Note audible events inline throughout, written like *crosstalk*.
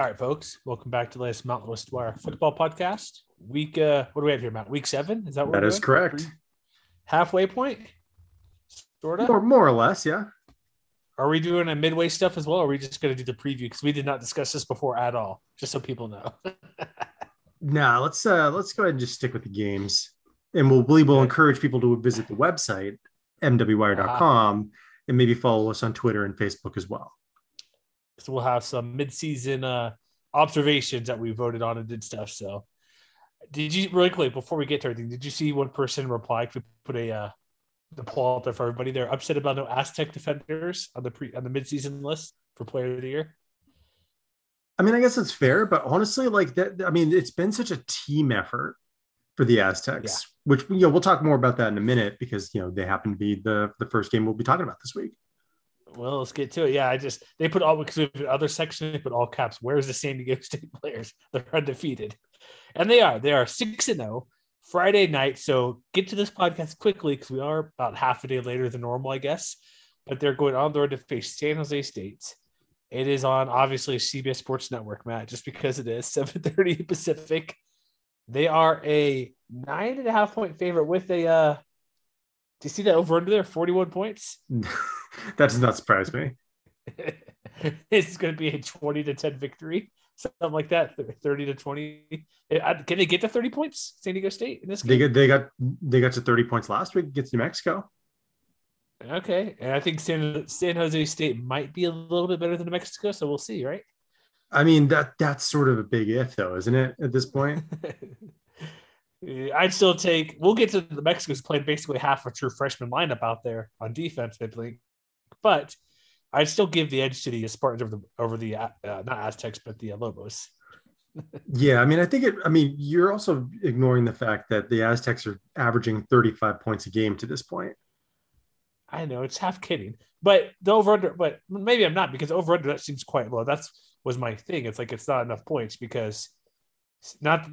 All right, folks. Welcome back to the latest Mountain West Wire football podcast. Week, uh, what do we have here, Matt? Week seven? Is that what That is doing? correct. Halfway point? Sort of? More, more or less, yeah. Are we doing a midway stuff as well? Or are we just going to do the preview? Because we did not discuss this before at all, just so people know. *laughs* Nah, let's uh let's go ahead and just stick with the games. And we'll we will encourage people to visit the website, mwwire.com, and maybe follow us on Twitter and Facebook as well. So we'll have some mid-season uh, observations that we voted on and did stuff. So, did you really quick before we get to everything? Did you see one person reply? We put a uh, the poll out there for everybody. They're upset about no Aztec defenders on the pre on the mid-season list for Player of the Year. I mean, I guess it's fair, but honestly, like that, I mean, it's been such a team effort for the Aztecs, which you know we'll talk more about that in a minute because you know they happen to be the the first game we'll be talking about this week. Well, let's get to it. Yeah, I just they put all because we have other section they put all caps. Where's the San Diego *laughs* State players? They're undefeated, and they are. They are six and zero Friday night. So get to this podcast quickly because we are about half a day later than normal, I guess. But they're going on the road to face San Jose State. It is on obviously CBS Sports Network, Matt, just because it is *laughs* seven thirty Pacific. They are a nine and a half point favorite with a. uh Do you see that over under there? Forty one points. *laughs* *laughs* that does not surprise me. it's going to be a 20 to 10 victory, something like that, 30 to 20. Uh, Can they get to 30 points, San Diego State, in this They game? got they got they got to 30 points last week against New Mexico. okay. And I think San, San Jose State might be a little bit better than New Mexico, so we'll see, right? I mean that that's sort of a big if though, isn't it? At this point, *laughs* I'd still take, we'll get to the Mexicans playing basically half a true freshman lineup out there on defense, I think. But I'd still give the edge to the Spartans over the, over the uh, not Aztecs, but the uh, Lobos. *laughs* yeah. I mean, I think it. I mean, you're also ignoring the fact that the Aztecs are averaging 35 points a game to this point. I know it's half kidding, but the over under, but maybe I'm not because over under that seems quite low. That's was my thing. It's like it's not enough points because not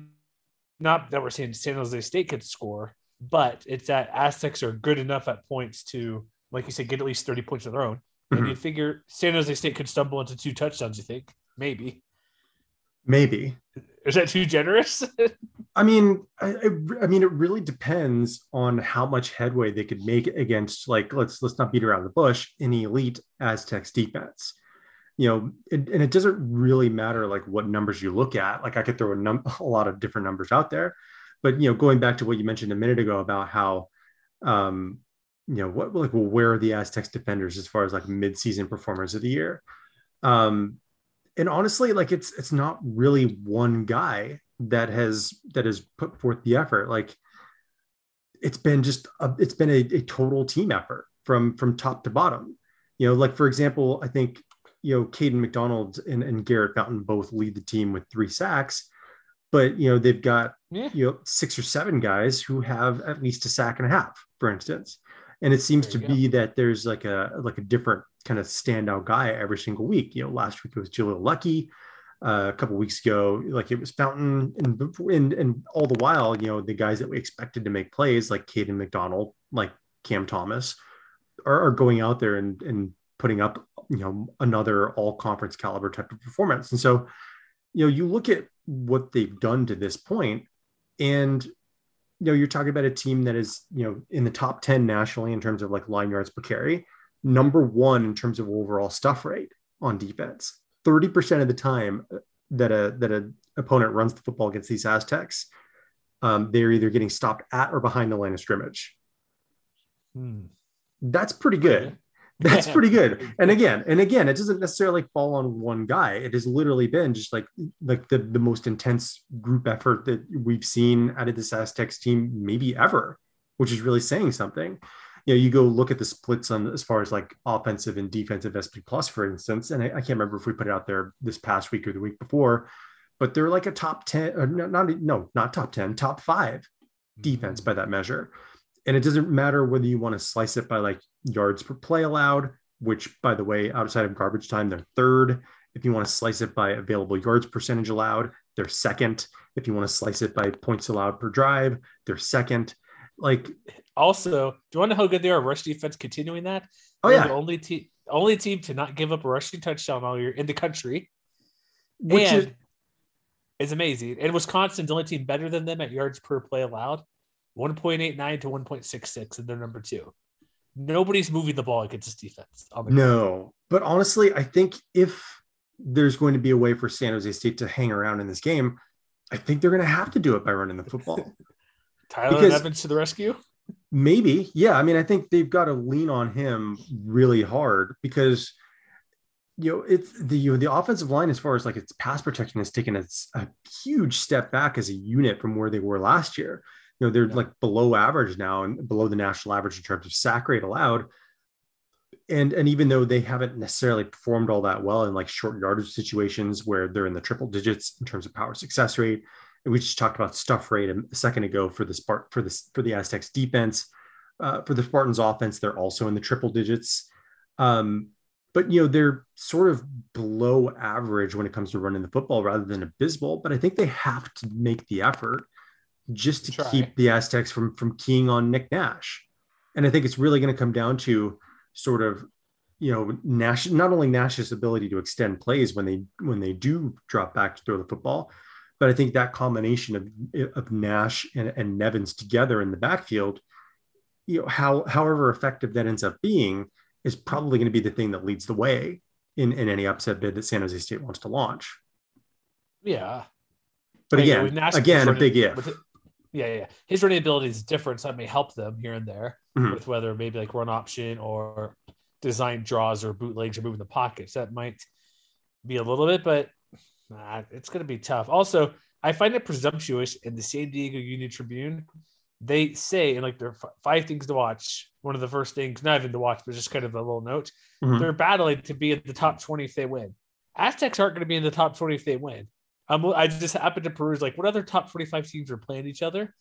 not that we're saying San Jose State could score, but it's that Aztecs are good enough at points to, like you said, get at least 30 points of their own. And Mhm. you'd figure San Jose State could stumble into two touchdowns, you think? Maybe. Maybe. Is that too generous? *laughs* I mean, I, I, mean, it really depends on how much headway they could make against, like, let's let's not beat around the bush, an elite Aztecs defense. You know, it, and it doesn't really matter like what numbers you look at. Like, I could throw a, num- *laughs* a lot of different numbers out there, but you know, going back to what you mentioned a minute ago about how, um, you know, what like, well, where are the Aztecs defenders as far as like mid-season performers of the year? Um, and honestly, like it's it's not really one guy that has that has put forth the effort. Like it's been just a, it's been a, a total team effort from from top to bottom. You know, like for example, I think you know Caden McDonald and, and Garrett Fountain both lead the team with three sacks, but you know they've got yeah. you know six or seven guys who have at least a sack and a half, for instance. And it seems to go. be that there's like a like a different kind of standout guy every single week. You know, last week it was Jaleel Lucky. Uh, a couple weeks ago, like it was Fountain, and, and and all the while, you know, the guys that we expected to make plays, like Caden McDonald, like Cam Thomas, are, are going out there and and putting up, you know, another all conference caliber type of performance. And so, you know, you look at what they've done to this point, and you know, you're talking about a team that is, you know, in the top 10 nationally in terms of like line yards per carry number one in terms of overall stuff rate on defense. 30% of the time that a that an opponent runs the football against these Aztecs, um, they're either getting stopped at or behind the line of scrimmage. Hmm. That's pretty good. That's *laughs* pretty good. And again, and again, it doesn't necessarily fall on one guy. It has literally been just like like the, the most intense group effort that we've seen out of this Aztecs team maybe ever, which is really saying something you know, you go look at the splits on as far as like offensive and defensive SP plus, for instance, and I, I, can't remember if we put it out there this past week or the week before, but they're like a top 10 or not, not no, not top 10, top five defense mm-hmm. by that measure. And it doesn't matter whether you want to slice it by like yards per play allowed, which by the way, outside of garbage time, they're third. If you want to slice it by available yards percentage allowed, they're second. If you want to slice it by points allowed per drive, they're second. Like also, do you want to know how good they are rush defense continuing that? Oh They're yeah, the only team only team to not give up a rushing touchdown all year in the country, which and is, is amazing. And Wisconsin's the only team better than them at yards per play allowed, one point eight nine to one point six six, and they're number two. Nobody's moving the ball against this defense. no, but honestly, I think if there's going to be a way for San Jose State to hang around in this game, I think they're going to have to do it by running the football. *laughs* Tyler because, Nevens to the rescue. Maybe, yeah. I mean, I think they've got to lean on him really hard because you know it's the you know, the offensive line as far as like its pass protection has taken a, a huge step back as a unit from where they were last year. You know, they're yeah. like below average now and below the national average in terms of sack rate allowed. And and even though they haven't necessarily performed all that well in like short yardage situations where they're in the triple digits in terms of power success rate, and we just talked about stuff rate a second ago for the Spart for this for the Aztecs defense. Uh, for the Spartans offense, they're also in the triple digits. Um, but you know they're sort of below average when it comes to running the football rather than abysmal. But I think they have to make the effort just to Try. keep the Aztecs from from keying on Nick Nash. And I think it's really going to come down to sort of you know Nash not only Nash's ability to extend plays when they when they do drop back to throw the football, but I think that combination of, of Nash and, and Nevens together in the backfield, you know, how however effective that ends up being is probably going to be the thing that leads the way in, in any upset bid that San Jose State wants to launch. Yeah. But again, again, a big if. Yeah, yeah. His running ability is different, so that may help them here and there mm-hmm. with whether maybe like run option or design draws or bootlegs or moving the pockets. That might be a little bit, but Nah, it's going to be tough. Also, I find it presumptuous in the San Diego Union Tribune. They say, in like there are five things to watch. One of the first things, not even to watch, but just kind of a little note. Mm-hmm. They're battling to be in the top 20 if they win. Aztecs aren't going to be in the top 20 if they win. Um, I just happened to peruse like what other top 45 teams are playing each other,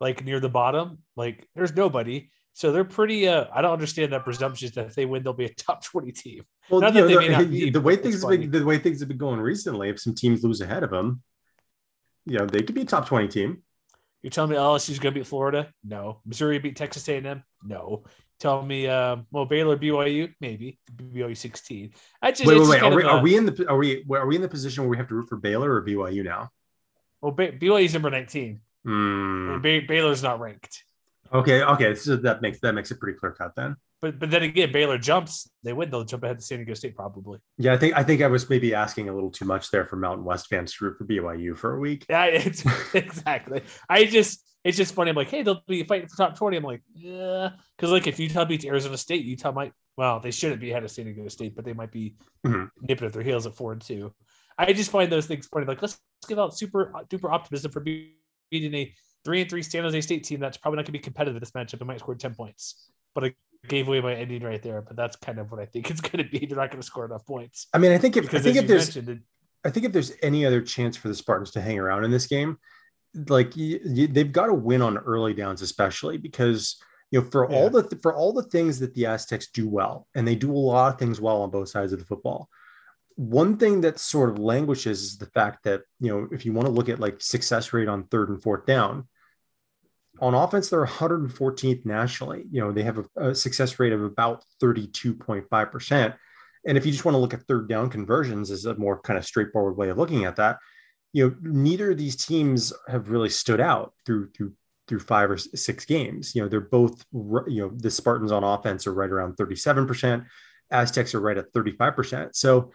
like near the bottom. Like there's nobody. So they're pretty. Uh, I don't understand that presumption that if they win, they'll be a *laughs* top twenty team. Well, know, the, *laughs* be, the way things have been, the way things have been going recently, if some teams lose ahead of them, you know, they could be a top twenty team. You're telling me LSU's going to beat Florida? No. Missouri beat Texas A&M? No. Tell me, uh, well, Baylor, BYU, maybe BYU 16. I just, wait, wait, wait. Are we, a, are we in the are we are we in the position where we have to root for Baylor or BYU now? Well, ba- BYU's number 19. Mm. And Baylor's not ranked. Okay, okay, so that makes that makes it pretty clear cut then. But but then again, Baylor jumps, they win, they'll jump ahead to San Diego State probably. Yeah, I think I think I was maybe asking a little too much there for Mountain West fans to root for BYU for a week. Yeah, it's *laughs* exactly. I just it's just funny. I'm like, hey, they'll be fighting for top 20. I'm like, yeah. Because like if Utah beats Arizona State, Utah might well, they shouldn't be ahead of San Diego State, but they might be Mhm. nipping at their heels at four and two. I just find those things funny. Like, let's, let's give out super duper optimism for be- beating a three and three San Jose State team that's probably not going to be competitive in this matchup. It might score 10 points, but I gave away my ending right there. But that's kind of what I think it's going to be. They're not going to score enough points. I mean, I think if Because I think if there's it- I think if there's any other chance for the Spartans to hang around in this game, like y y they've got to win on early downs, especially because you know for all the for all the things that the Aztecs do well, and they do a lot of things well on both sides of the football. One thing that sort of languishes is the fact that you know if you want to look at like success rate on third and fourth down, on offense they're 114th nationally. You know they have a, a success rate of about 32.5 percent. And if you just want to look at third down conversions as a more kind of straightforward way of looking at that, you know, neither of these teams have really stood out through through through five or six games. You know, they're both you know the Spartans on offense are right around 37%, Aztecs are right at 35%. So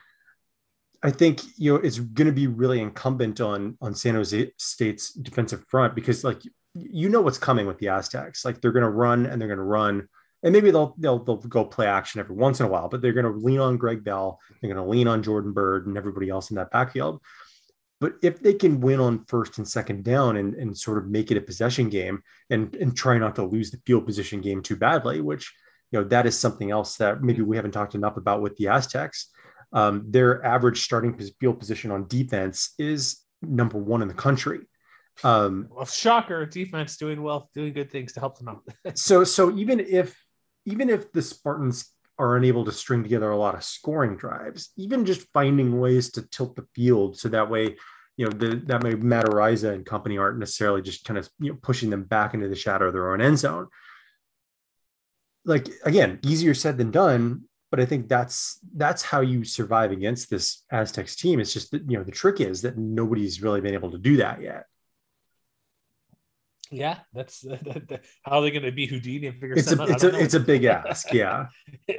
I think you know it's going to be really incumbent on on San Jose State's defensive front because like you know what's coming with the Aztecs. Like they're going to run and they're going to run and maybe they'll they'll they'll go play action every once in a while, but they're going to lean on Greg Bell, they're going to lean on Jordan Byrd and everybody else in that backfield. But if they can win on first and second down and, and sort of make it a possession game and, and try not to lose the field position game too badly, which you know that is something else that maybe we haven't talked enough about with the Aztecs. Um, their average starting field position on defense is number one in the country. Um, well, shocker, defense doing well, doing good things to help them out. *laughs* so so even if even if the Spartans are unable to string together a lot of scoring drives, even just finding ways to tilt the field so that way, you know, the, that may Matt Araiza and company aren't necessarily just kind of you know pushing them back into the shadow of their own end zone. Like again, easier said than done, but I think that's that's how you survive against this Aztecs team. It's just that you know the trick is that nobody's really been able to do that yet. Yeah, that's *laughs* how are they going to be Houdini and figure It's something a out? it's a know. it's a big ask, yeah. *laughs*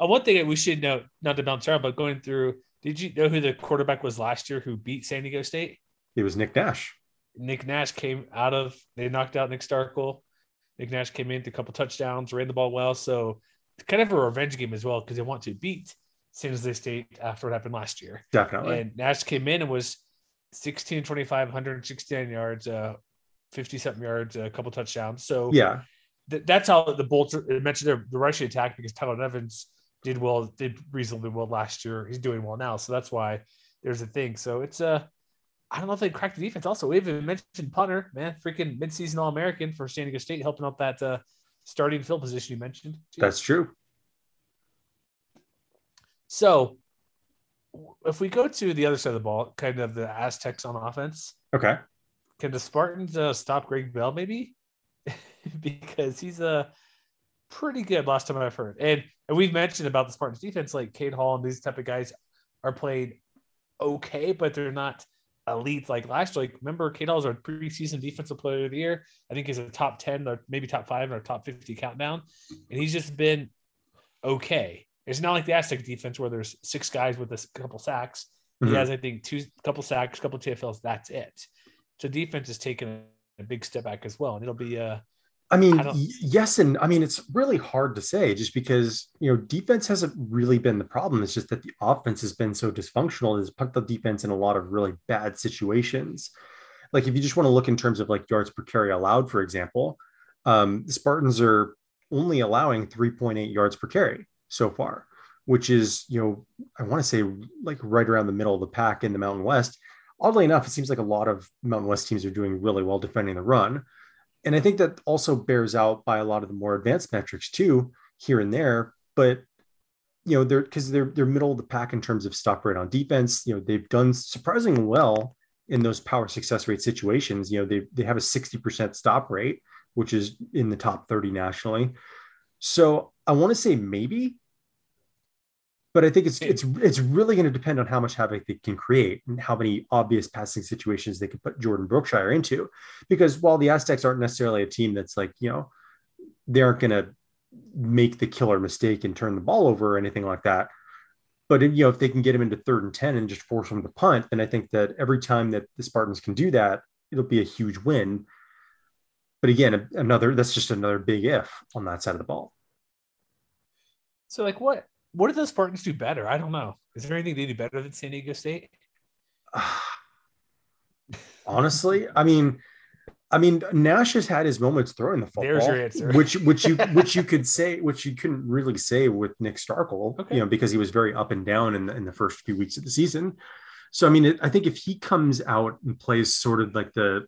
Uh, one thing that we should note, not to bounce around, but going through, did you know who the quarterback was last year who beat San Diego State? It was Nick Nash. Nick Nash came out of, they knocked out Nick Starkel. Nick Nash came in, a couple touchdowns, ran the ball well. So it's kind of a revenge game as well because they want to beat San Jose State after what happened last year. Definitely. And Nash came in and was 16 25, 169 yards, uh, 50 something yards, a couple touchdowns. So Yeah. th- that's how the Bolts mentioned their the rushing attack because Tyler Nevens did well, did reasonably well last year. He's doing well now, so that's why there's a thing. So it's uh, I don't know if they cracked the defense. Also, we even mentioned punter, man, freaking midseason All American for San Diego State, helping out that uh, starting field position you mentioned. Jeez. That's true. So if we go to the other side of the ball, kind of the Aztecs on offense, Okay. Can the Spartans uh, stop Greg Bell maybe? *laughs* because he's a uh, pretty good last time I've heard. And and we've mentioned about the Spartans defense, like Cade Hall and these type of guys are played okay, but they're not elite like last year. Like remember, Cade Hall's our preseason defensive player of the year. I think he's a top 10 or maybe top five or top 50 countdown. And he's just been okay. It's not like the Aztec defense where there's six guys with a couple sacks. He Mhm. has, I think, two couple sacks, couple TFLs. That's it. So defense is taking a big step back as well, and it'll be uh I mean, I yes, and I mean it's really hard to say just because you know defense hasn't really been the problem. It's just that the offense has been so dysfunctional. It's put the defense in a lot of really bad situations. Like if you just want to look in terms of like yards per carry allowed, for example, um, the Spartans are only allowing 3.8 yards per carry so far, which is you know I want to say like right around the middle of the pack in the Mountain West. Oddly enough, it seems like a lot of Mountain West teams are doing really well defending the run and I think that also bears out by a lot of the more advanced metrics too, here and there. But you know, they're because they're they're middle of the pack in terms of stop rate on defense. You know, they've done surprisingly well in those power success rate situations. You know, they they have a 60% stop rate, which is in the top 30 nationally. So I want to say maybe, but I think it's it's it's really going to depend on how much havoc they can create and how many obvious passing situations they can put Jordan Brookshire into. Because while the Aztecs aren't necessarily a team that's like you know they aren't going to make the killer mistake and turn the ball over or anything like that. But you know if they can get him into third and ten and just force him to punt, then I think that every time that the Spartans can do that, it'll be a huge win. But again, another that's just another big if on that side of the ball. So like what what do the Spartans do better? I don't know. Is there anything they do better than San Diego State? *sighs* Honestly, I mean, I mean, Nash has had his moments throwing the football. There's your answer. which which you *laughs* which you could say which you couldn't really say with Nick Starkel, Okay. you know, because he was very up and down in the, in the first few weeks of the season. So I mean, it, I think if he comes out and plays sort of like the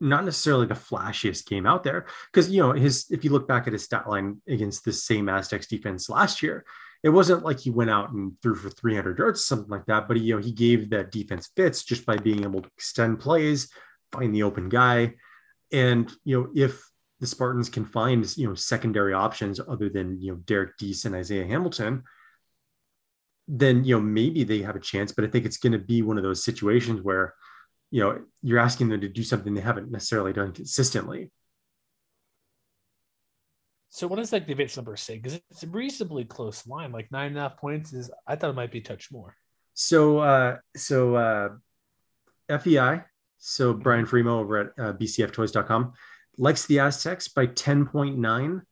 not necessarily the flashiest game out there, because you know his if you look back at his stat line against the same Aztecs defense last year, it wasn't like he went out and threw for 300 yards, something like that. But you know he gave that defense fits just by being able to extend plays, find the open guy, and you know if the Spartans can find you know secondary options other than you know Derrick Deese and Isaiah Hamilton, then you know maybe they have a chance. But I think it's going to be one of those situations where you know you're asking them to do something they haven't necessarily done consistently. So what does like the advanced number say? Because it's a reasonably close line. Like nine and a half points is I thought it might be a touch more. So uh so uh FEI, so Brian Fremeau over at uh, bcftoys.com likes the Aztecs by 10.9.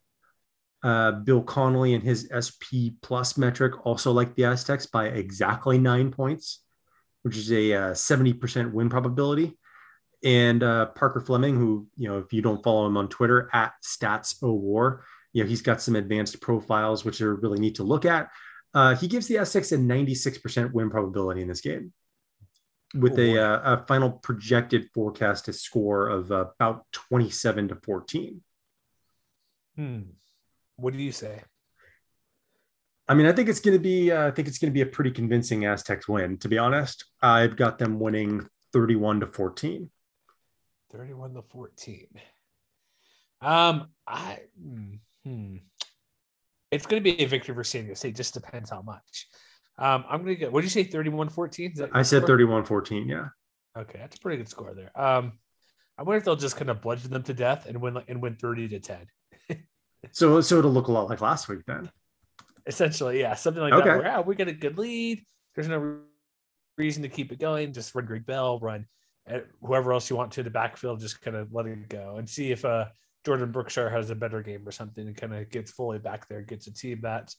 Uh, Bill Connolly and his SP plus metric also like the Aztecs by exactly nine points, which is a uh, 70% win probability. And uh, Parker Fleming, who, you know, if you don't follow him on Twitter at Stats O War, you know, he's got some advanced profiles, which are really neat to look at. Uh, he gives the Aztecs a 96% win probability in this game with Oh, a, uh, a final projected forecasted score of uh, about 27 to 14. Hmm. What do you say? I mean, I think it's going to be, uh, I think it's going to be a pretty convincing Aztecs win. To be honest, I've got them winning 31 to 14. 31 to 14. Um, I hmm, hmm. it's gonna be a victory for San Diego State, just depends how much. Um, I'm gonna go. What did you say? 31 14? I said 31 14. Yeah. Okay, that's a pretty good score there. Um, I wonder if they'll just kind of bludgeon them to death and win and win 30 to 10. *laughs* So, so it'll look a lot like last week then. Essentially, yeah, something like Okay. that. Where ah, we get a good lead. There's no reason to keep it going. Just run Greg Bell, run whoever else you want to the backfield. Just kind of let it go and see if uh Jordan Brookshire has a better game or something and kind of gets fully back there, gets a team that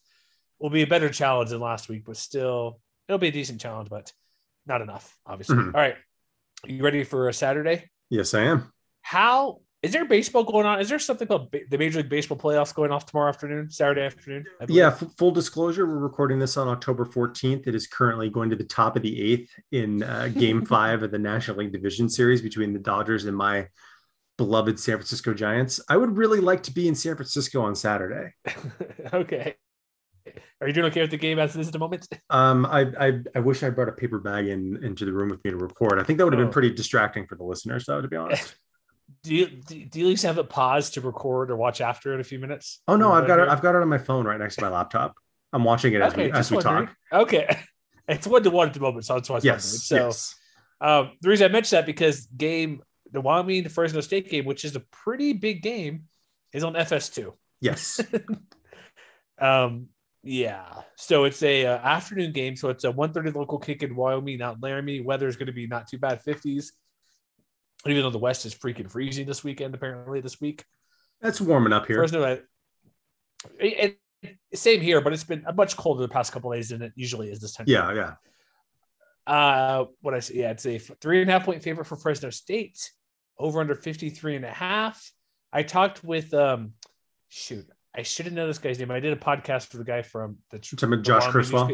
will be a better challenge than last week, but still it'll be a decent challenge, but not enough, obviously. Mhm. All right. You ready for a Saturday? Yes, I am. How is there baseball going on? Is there something called ba- the Major League Baseball playoffs going off tomorrow afternoon, Saturday afternoon? Yeah, f- full disclosure, we're recording this on October 14th. It is currently going to the top of the eighth in uh, game *laughs* five of the National League Division Series between the Dodgers and my beloved San Francisco Giants. I would really like to be in San Francisco on Saturday. *laughs* okay. Are you doing okay with the game as it is at the moment? *laughs* Um, I, I I wish I brought a paper bag in into the room with me to record. I think that would have Oh. been pretty distracting for the listeners, though, to be honest. Do you do do you at least have it paused to record or watch after in a few minutes? Oh no, I've got it. I've got it on my phone right next to my laptop. I'm watching it as we as we wondering. talk. Okay. *laughs* It's one to one at the moment, so that's why was Yes. So yes. um, the reason I mentioned that because game the Wyoming the Fresno State game, which is a pretty big game, is on FS2. Yes. *laughs* Um, yeah. So it's a uh, afternoon game. So it's a 1.30 local kick in Wyoming out Laramie. Weather is going to be not too bad, 50s. Even though the West is freaking freezing this weekend, apparently this week. That's warming up here. Fresno, it, it- same here, but it's been much colder the past couple days than it usually is this time. Yeah, yeah. Uh, what I say, yeah, it's a three and a half point favorite for Fresno State, over under 53 and a half. I talked with, um, shoot, I should have known this guy's name. I did a podcast for the guy from the, the Josh Criswell?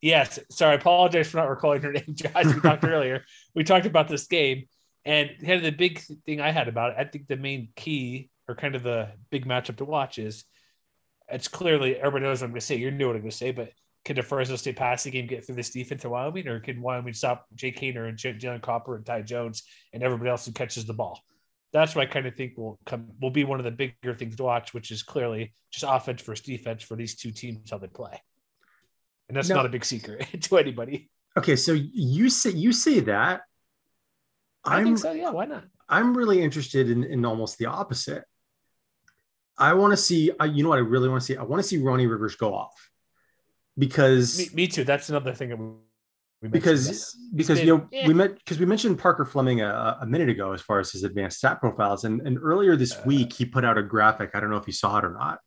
Yes, sorry, I apologize for not recalling her name, *laughs* Josh. We talked *laughs* earlier. We talked about this game, and kind of the big thing I had about it. I think the main key, or kind of the big matchup to watch, is it's clearly everybody knows what I'm going to say. You know what I'm going to say, but can the Fresno State passing game get through this defense to Wyoming, or can Wyoming stop Jake Haener and Jalen Cropper and Ty Jones and everybody else who catches the ball? That's what I kind of think will come will be one of the bigger things to watch, which is clearly just offense versus defense for these two teams how they play. and that's No. not a big secret *laughs* to anybody. Okay, so you say you say that. I I'm think so. Yeah, why not? I'm really interested in, in almost the opposite. I want to see, I, you know what I really want to see? I want to see Ronnie Rivers go off because Me, me too. That's another thing that we, because because been- you know eh. we met because we mentioned Parker Fleming a, a minute ago as far as his advanced stat profiles and and earlier this Uh, week he put out a graphic I don't know if you saw it or not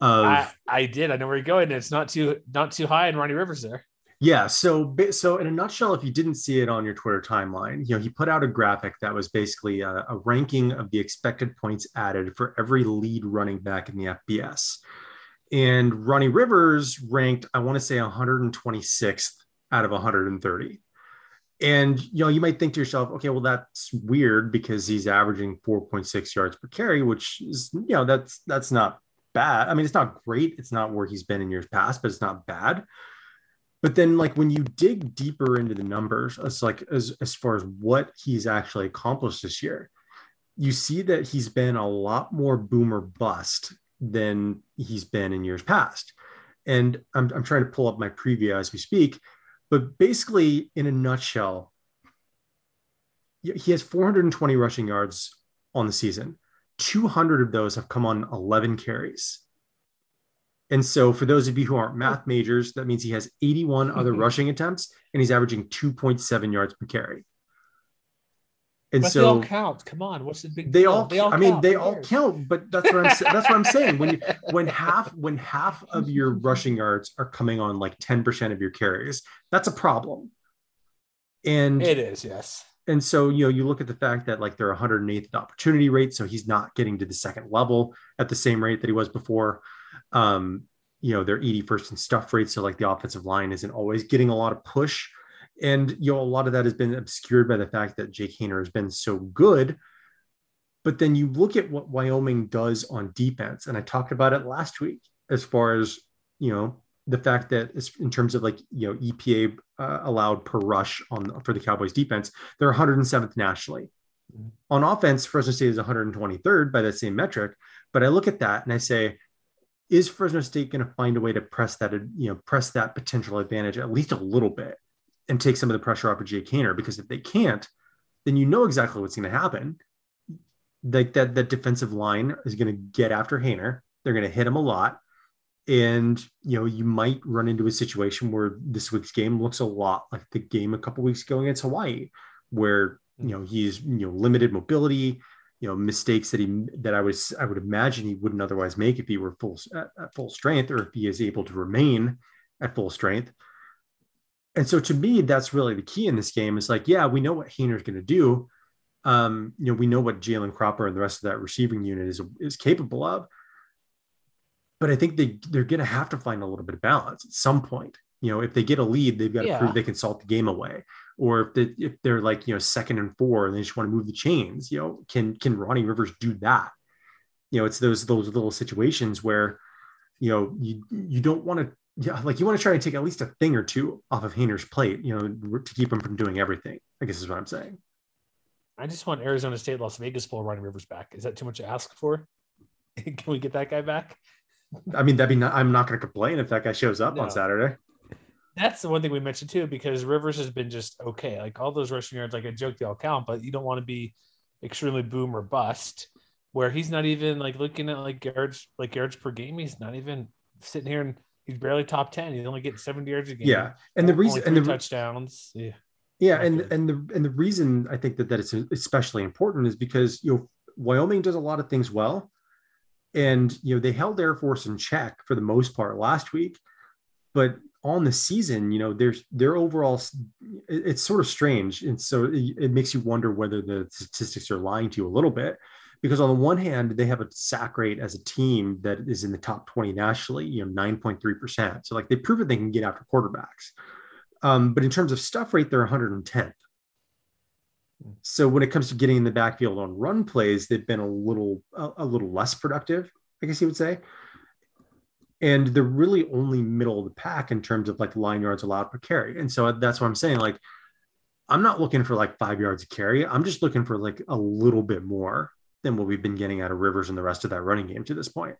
of I, I did. I know where you're going. It's not too not too high in Ronnie Rivers there. Yeah. So, so in a nutshell, if you didn't see it on your Twitter timeline, you know, he put out a graphic that was basically a, a ranking of the expected points added for every lead running back in the FBS. And Ronnie Rivers ranked, I want to say 126th out of 130. And you know, you might think to yourself, okay, well, that's weird because he's averaging 4.6 yards per carry, which is, you know, that's that's not bad. I mean, it's not great. It's not where he's been in years past, but it's not bad. But then, like when you dig deeper into the numbers, it's like as as far as what he's actually accomplished this year, you see that he's been a lot more boomer bust than he's been in years past. And I'm I'm trying to pull up my preview as we speak, but basically, in a nutshell, he has 420 rushing yards on the season. 200 of those have come on 11 carries. And so, for those of you who aren't math oh. majors, that means he has 81 other rushing attempts and he's averaging 2.7 yards per carry. And but they all so count. Come on, what's the big? they deal? all, I mean, count. they all count, but that's what I'm that's what I'm saying. When you, *laughs* when half when half of your rushing yards are coming on like 10% of your carries, that's a problem. And It is yes. and so, you know, you look at the fact that like they're 108th opportunity rate. So he's not getting to the second level at the same rate that he was before. Um, you know, they're 81st in stuff rate. So like the offensive line isn't always getting a lot of push. And, you know, a lot of that has been obscured by the fact that Jake Haener has been so good. But then you look at what Wyoming does on defense. And I talked about it last week as far as, you know, the fact that it's in terms of like, you know, EPA uh, allowed per rush on for the Cowboys defense, they're 107th nationally. On offense, Fresno State is 123rd by that same metric. But I look at that and I say, is Fresno State going to find a way to press that, you know, press that potential advantage at least a little bit and take some of the pressure off of Jake Haener? Because if they can't, then you know exactly what's going to happen. Like that, that defensive line is going to get after Haener. They're going to hit him a lot. And you know, you might run into a situation where this week's game looks a lot like the game a couple weeks ago against Hawaii, where you mm-hmm. know he's you know limited mobility, you know mistakes that he that I was I would imagine he wouldn't otherwise make if he were full at, at full strength or if he is able to remain at full strength. And so to me, that's really the key in this game. Is like, yeah, we know what Haener's going to do. Um, you know, we know what Jalen Cropper and the rest of that receiving unit is is capable of. But I think they they're going to have to find a little bit of balance at some point. You know, if they get a lead, they've got to Yeah. prove they can salt the game away. Or if they if they're like you know second and four and they just want to move the chains, you know, can can Ronnie Rivers do that? You know, it's those those little situations where, you know, you you don't want to yeah, like you want to try and take at least a thing or two off of Haener's plate, you know, to keep him from doing everything. I guess is what I'm saying. I just want Arizona State, Las Vegas pull Ronnie Rivers back. Is that too much to ask for? *laughs* Can we get that guy back? I mean, that'd be not, I'm not going to complain if that guy shows up No. on Saturday. That's the one thing we mentioned too, because Rivers has been just okay. Like all those rushing yards, like I joke, they all count, but you don't want to be extremely boom or bust, where he's not even like looking at like yards, like yards per game. He's not even sitting here and he's barely top ten. He's only getting seventy yards a game. Yeah, and the reason and the touchdowns. Yeah, Yeah, and and the and the reason I think that that it's especially important is because you know Wyoming does a lot of things well, and you know they held Air Force in check for the most part last week, but on the season, you know, there's their overall it- it's sort of strange, and so it, it makes you wonder whether the statistics are lying to you a little bit, because on the one hand they have a sack rate as a team that is in the top 20 nationally, you know, 9.3 percent. So like they prove that they can get after quarterbacks. Um, but in terms of stuff rate, they're 110th. So when it comes to getting in the backfield on run plays, they've been a little a, a little less productive, I guess you would say. And they're really only middle of the pack in terms of like line yards allowed per carry. And so that's what I'm saying. Like, I'm not looking for like five yards of carry. I'm just looking for like a little bit more than what we've been getting out of Rivers and the rest of that running game to this point.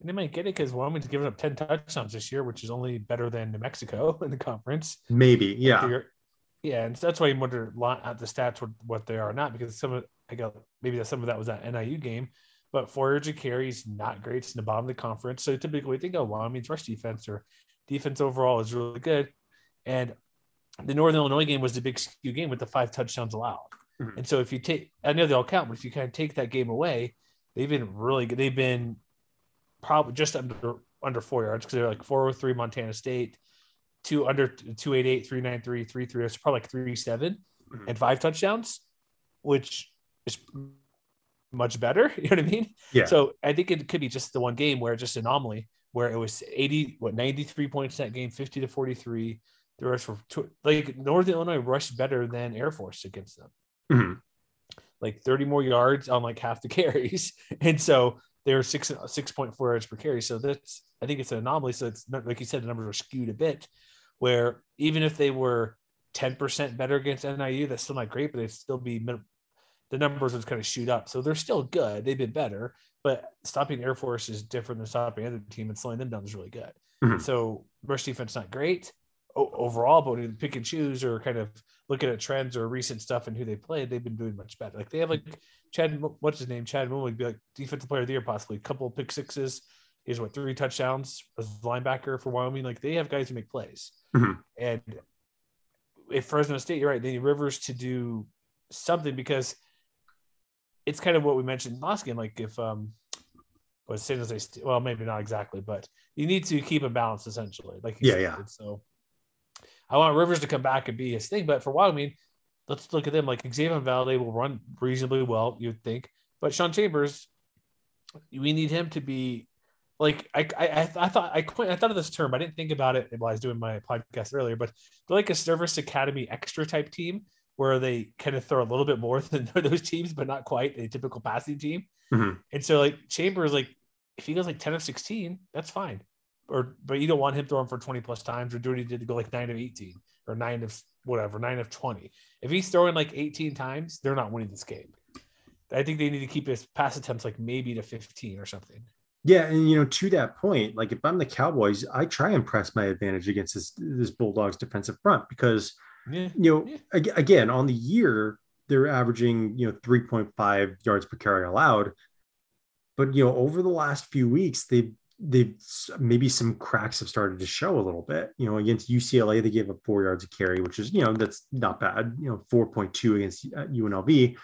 And they might get it because Wyoming's given up 10 touchdowns this year, which is only better than New Mexico *laughs* in the conference. Maybe, yeah. yeah, and so that's why you wonder at the stats what, what they are not because some of I got maybe that some of that was that NIU game, but four yards of carries not great. It's in the bottom of the conference. So typically we think, oh, Wyoming's rush defense or defense overall is really good. And the Northern Illinois game was the big skew game with the five touchdowns allowed. Mm-hmm. And so if you take, I know they all count, but if you kind of take that game away, they've been really good. They've been probably just under under four yards because they're like 403 Montana State, two under 288, 393, 33. It's probably like 37 mm-hmm. and five touchdowns, which is much better. *laughs* You know what I mean? Yeah. So I think it could be just the one game where just anomaly where it was 80, what 93 points that game, 50 to 43. The rush for like Northern Illinois rushed better than Air Force against them. Mm-hmm. Like 30 more yards on like half the *laughs* carries. And so they were six six point four yards per carry. So that's I think it's an anomaly. So it's not, like you said, the numbers are skewed a bit. Where even if they were 10% better against NIU, that's still not great, but they'd still be the numbers would kind of shoot up. So they're still good. They've been better, but stopping Air Force is different than stopping other team and slowing them down is really good. Mm-hmm. So rush defense not great overall, but when you pick and choose or kind of looking at trends or recent stuff and who they played, they've been doing much better. Like they have like Chad, what's his name? Chad Muma would be like defensive player of the year, possibly a couple of pick sixes. He's what three touchdowns as linebacker for Wyoming. Like they have guys who make plays. Mm-hmm. And if Fresno State, you're right, they need Rivers to do something because it's kind of what we mentioned last game. Like if um was San Jose well, maybe not exactly, but you need to keep a balance essentially. Like yeah, said. yeah. So I want Rivers to come back and be his thing. But for a while, I mean, let's look at them. Like Xazavian Valladay will run reasonably well, you'd think. But Sean Chambers, we need him to be like I I, I thought I I thought of this term. I didn't think about it while I was doing my podcast earlier, but like a service academy extra type team where they kind of throw a little bit more *laughs* than those teams, but not quite a typical passing team. Mm-hmm. And so like Chambers, like if he goes like 10 of 16, that's fine or but you don't want him throwing for 20 plus times or doing he did to go like nine of 18 or nine of whatever, nine of 20. If he's throwing like 18 times, they're not winning this game. I think they need to keep his pass attempts like maybe to 15 or something. Yeah, and you know, to that point, like if I'm the Cowboys, I try and press my advantage against this this Bulldogs defensive front because yeah. you know, yeah. again, on the year they're averaging, you know, 3.5 yards per carry allowed. But you know, over the last few weeks, they've they maybe some cracks have started to show a little bit. You know, against UCLA, they gave up four yards of carry, which is, you know, that's not bad. You know, 4.2 against UNLV. Uh,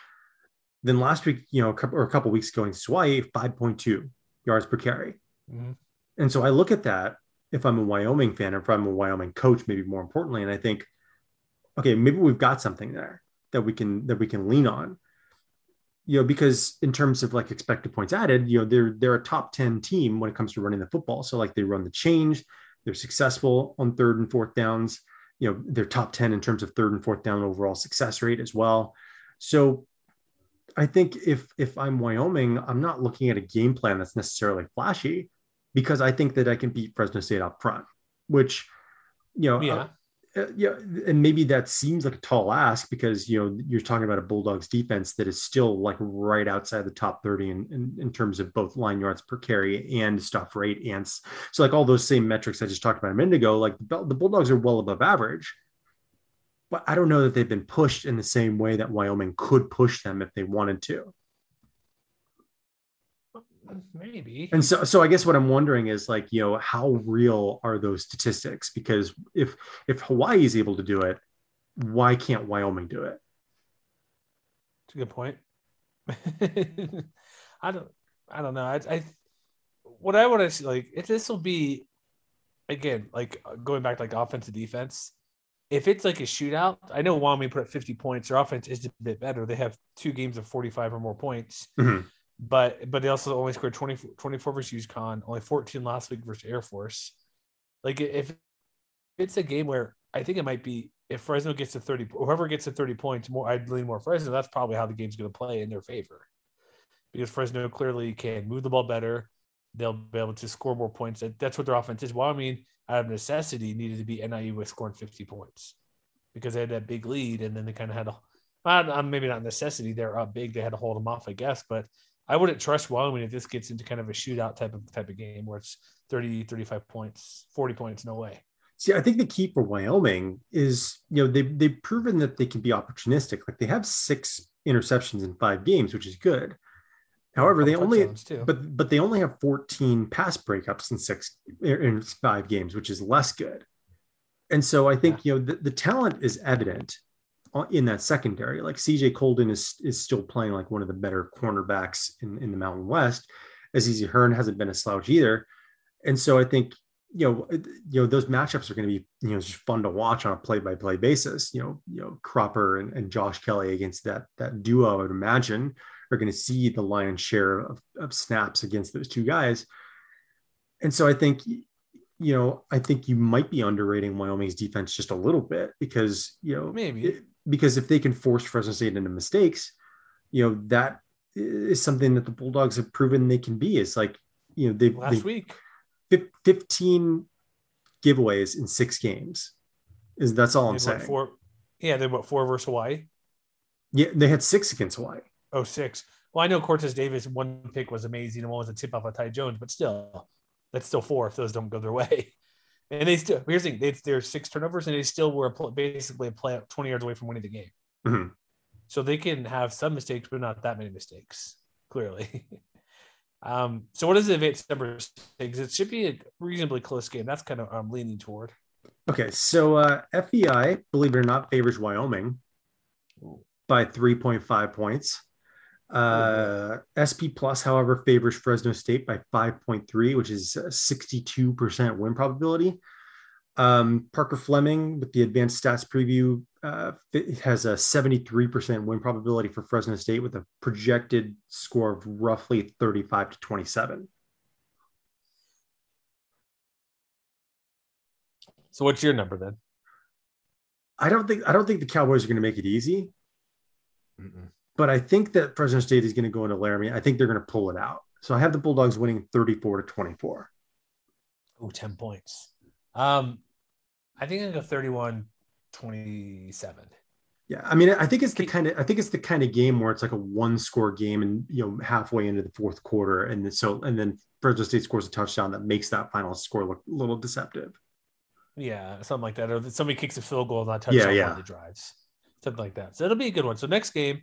then last week, you know, a couple, or a couple weeks ago in Hawaii, 5.2 yards per carry. Mm-hmm. And so I look at that if I'm a Wyoming fan, or if I'm a Wyoming coach, maybe more importantly, and I think, okay, maybe we've got something there that we can that we can lean on you know, because in terms of like expected points added, you know, they're they're a top 10 team when it comes to running the football. So like they run the change, they're successful on third and fourth downs, you know, they're top 10 in terms of third and fourth down overall success rate as well. So I think if if I'm Wyoming, I'm not looking at a game plan that's necessarily flashy because I think that I can beat Fresno State up front, which you know, yeah. Uh, yeah, and maybe that seems like a tall ask because you know you're talking about a Bulldogs defense that is still like right outside the top 30 in, in, in terms of both line yards per carry and stuff rate and so like all those same metrics I just talked about a minute ago, like the, the Bulldogs are well above average, but I don't know that they've been pushed in the same way that Wyoming could push them if they wanted to maybe. And so so i guess what i'm wondering is like you know how real are those statistics? Because if if hawaii is able to do it why can't wyoming do it? It's a good point. *laughs* I don't i don't know. I, I what i want to see like if this will be again like going back to like offensive defense if it's like a shootout i know wyoming put up 50 points. Their offense is a bit better. They have two games of 45 or more points. Mm-hmm but but they also only scored 20, 24 versus UConn, only 14 last week versus Air Force. Like if it's a game where I think it might be if Fresno gets to 30, whoever gets to 30 points, more I'd lean more Fresno. That's probably how the game's going to play in their favor. Because Fresno clearly can move the ball better. They'll be able to score more points. That's what their offense is. Well, I mean, out of necessity, needed to be NIU with scoring 50 points because they had that big lead and then they kind of had a, maybe not necessity. They're up big. They had to hold them off, I guess. But I wouldn't trust Wyoming if this gets into kind of a shootout type of type of game where it's 30, 35 points, 40 points, no way. See, I think the key for Wyoming is, you know, they they've proven that they can be opportunistic. Like they have six interceptions in five games, which is good. However, they only but but they only have 14 pass breakups in six in five games, which is less good. And so I think yeah. you know the, the talent is evident in that secondary. Like CJ Coldon is is still playing like one of the better cornerbacks in, in the Mountain West. Azizi Hearn hasn't been a slouch either. And so I think you know you know those matchups are going to be you know just fun to watch on a play by play basis. You know you know Cropper and, and Josh Kelly against that that duo. I would imagine are going to see the lion's share of, of snaps against those two guys. And so I think you know, I think you might be underrating Wyoming's defense just a little bit because, you know, maybe it, because if they can force Fresno State into mistakes, you know, that is something that the Bulldogs have proven they can be. It's like, you know, they've last week 15 giveaways in six games. Is that's all I'm saying. Four, yeah, they what four versus Hawaii. Yeah, they had six against Hawaii. Oh, six. Well, I know Cortez Davis one pick was amazing and one was a tip off of Ty Jones, but still, that's still four if those don't go their way. And they still here's the thing: they, there's six turnovers, and they still were basically a play 20 yards away from winning the game. Mm-hmm. So they can have some mistakes, but not that many mistakes. Clearly. *laughs* um, so what is the advanced number six? It should be a reasonably close game. That's kind of I'm leaning toward. Okay, so uh, FEI, believe it or not, favors Wyoming by 3.5 points. Uh, SP Plus, however, favors Fresno State by 5.3, which is 62% win probability. Um, Parker Fleming with the advanced stats preview uh, has a 73% win probability for Fresno State with a projected score of roughly 35 to 27. So what's your number then? I don't think I don't think the Cowboys are going to make it easy. Mm-mm. But I think that Fresno State is going to go into Laramie. I think they're going to pull it out. So I have the Bulldogs winning 34 to 24. Oh, 10 points. Um, I think i'm going go 31 27. Yeah, I mean, I think it's the kind of I think it's the kind of game where it's like a one score game, and you know, halfway into the fourth quarter, and so and then Fresno State scores a touchdown that makes that final score look a little deceptive. Yeah, something like that, or somebody kicks a field goal not touchdown yeah, yeah. the drives, something like that. So it'll be a good one. So next game,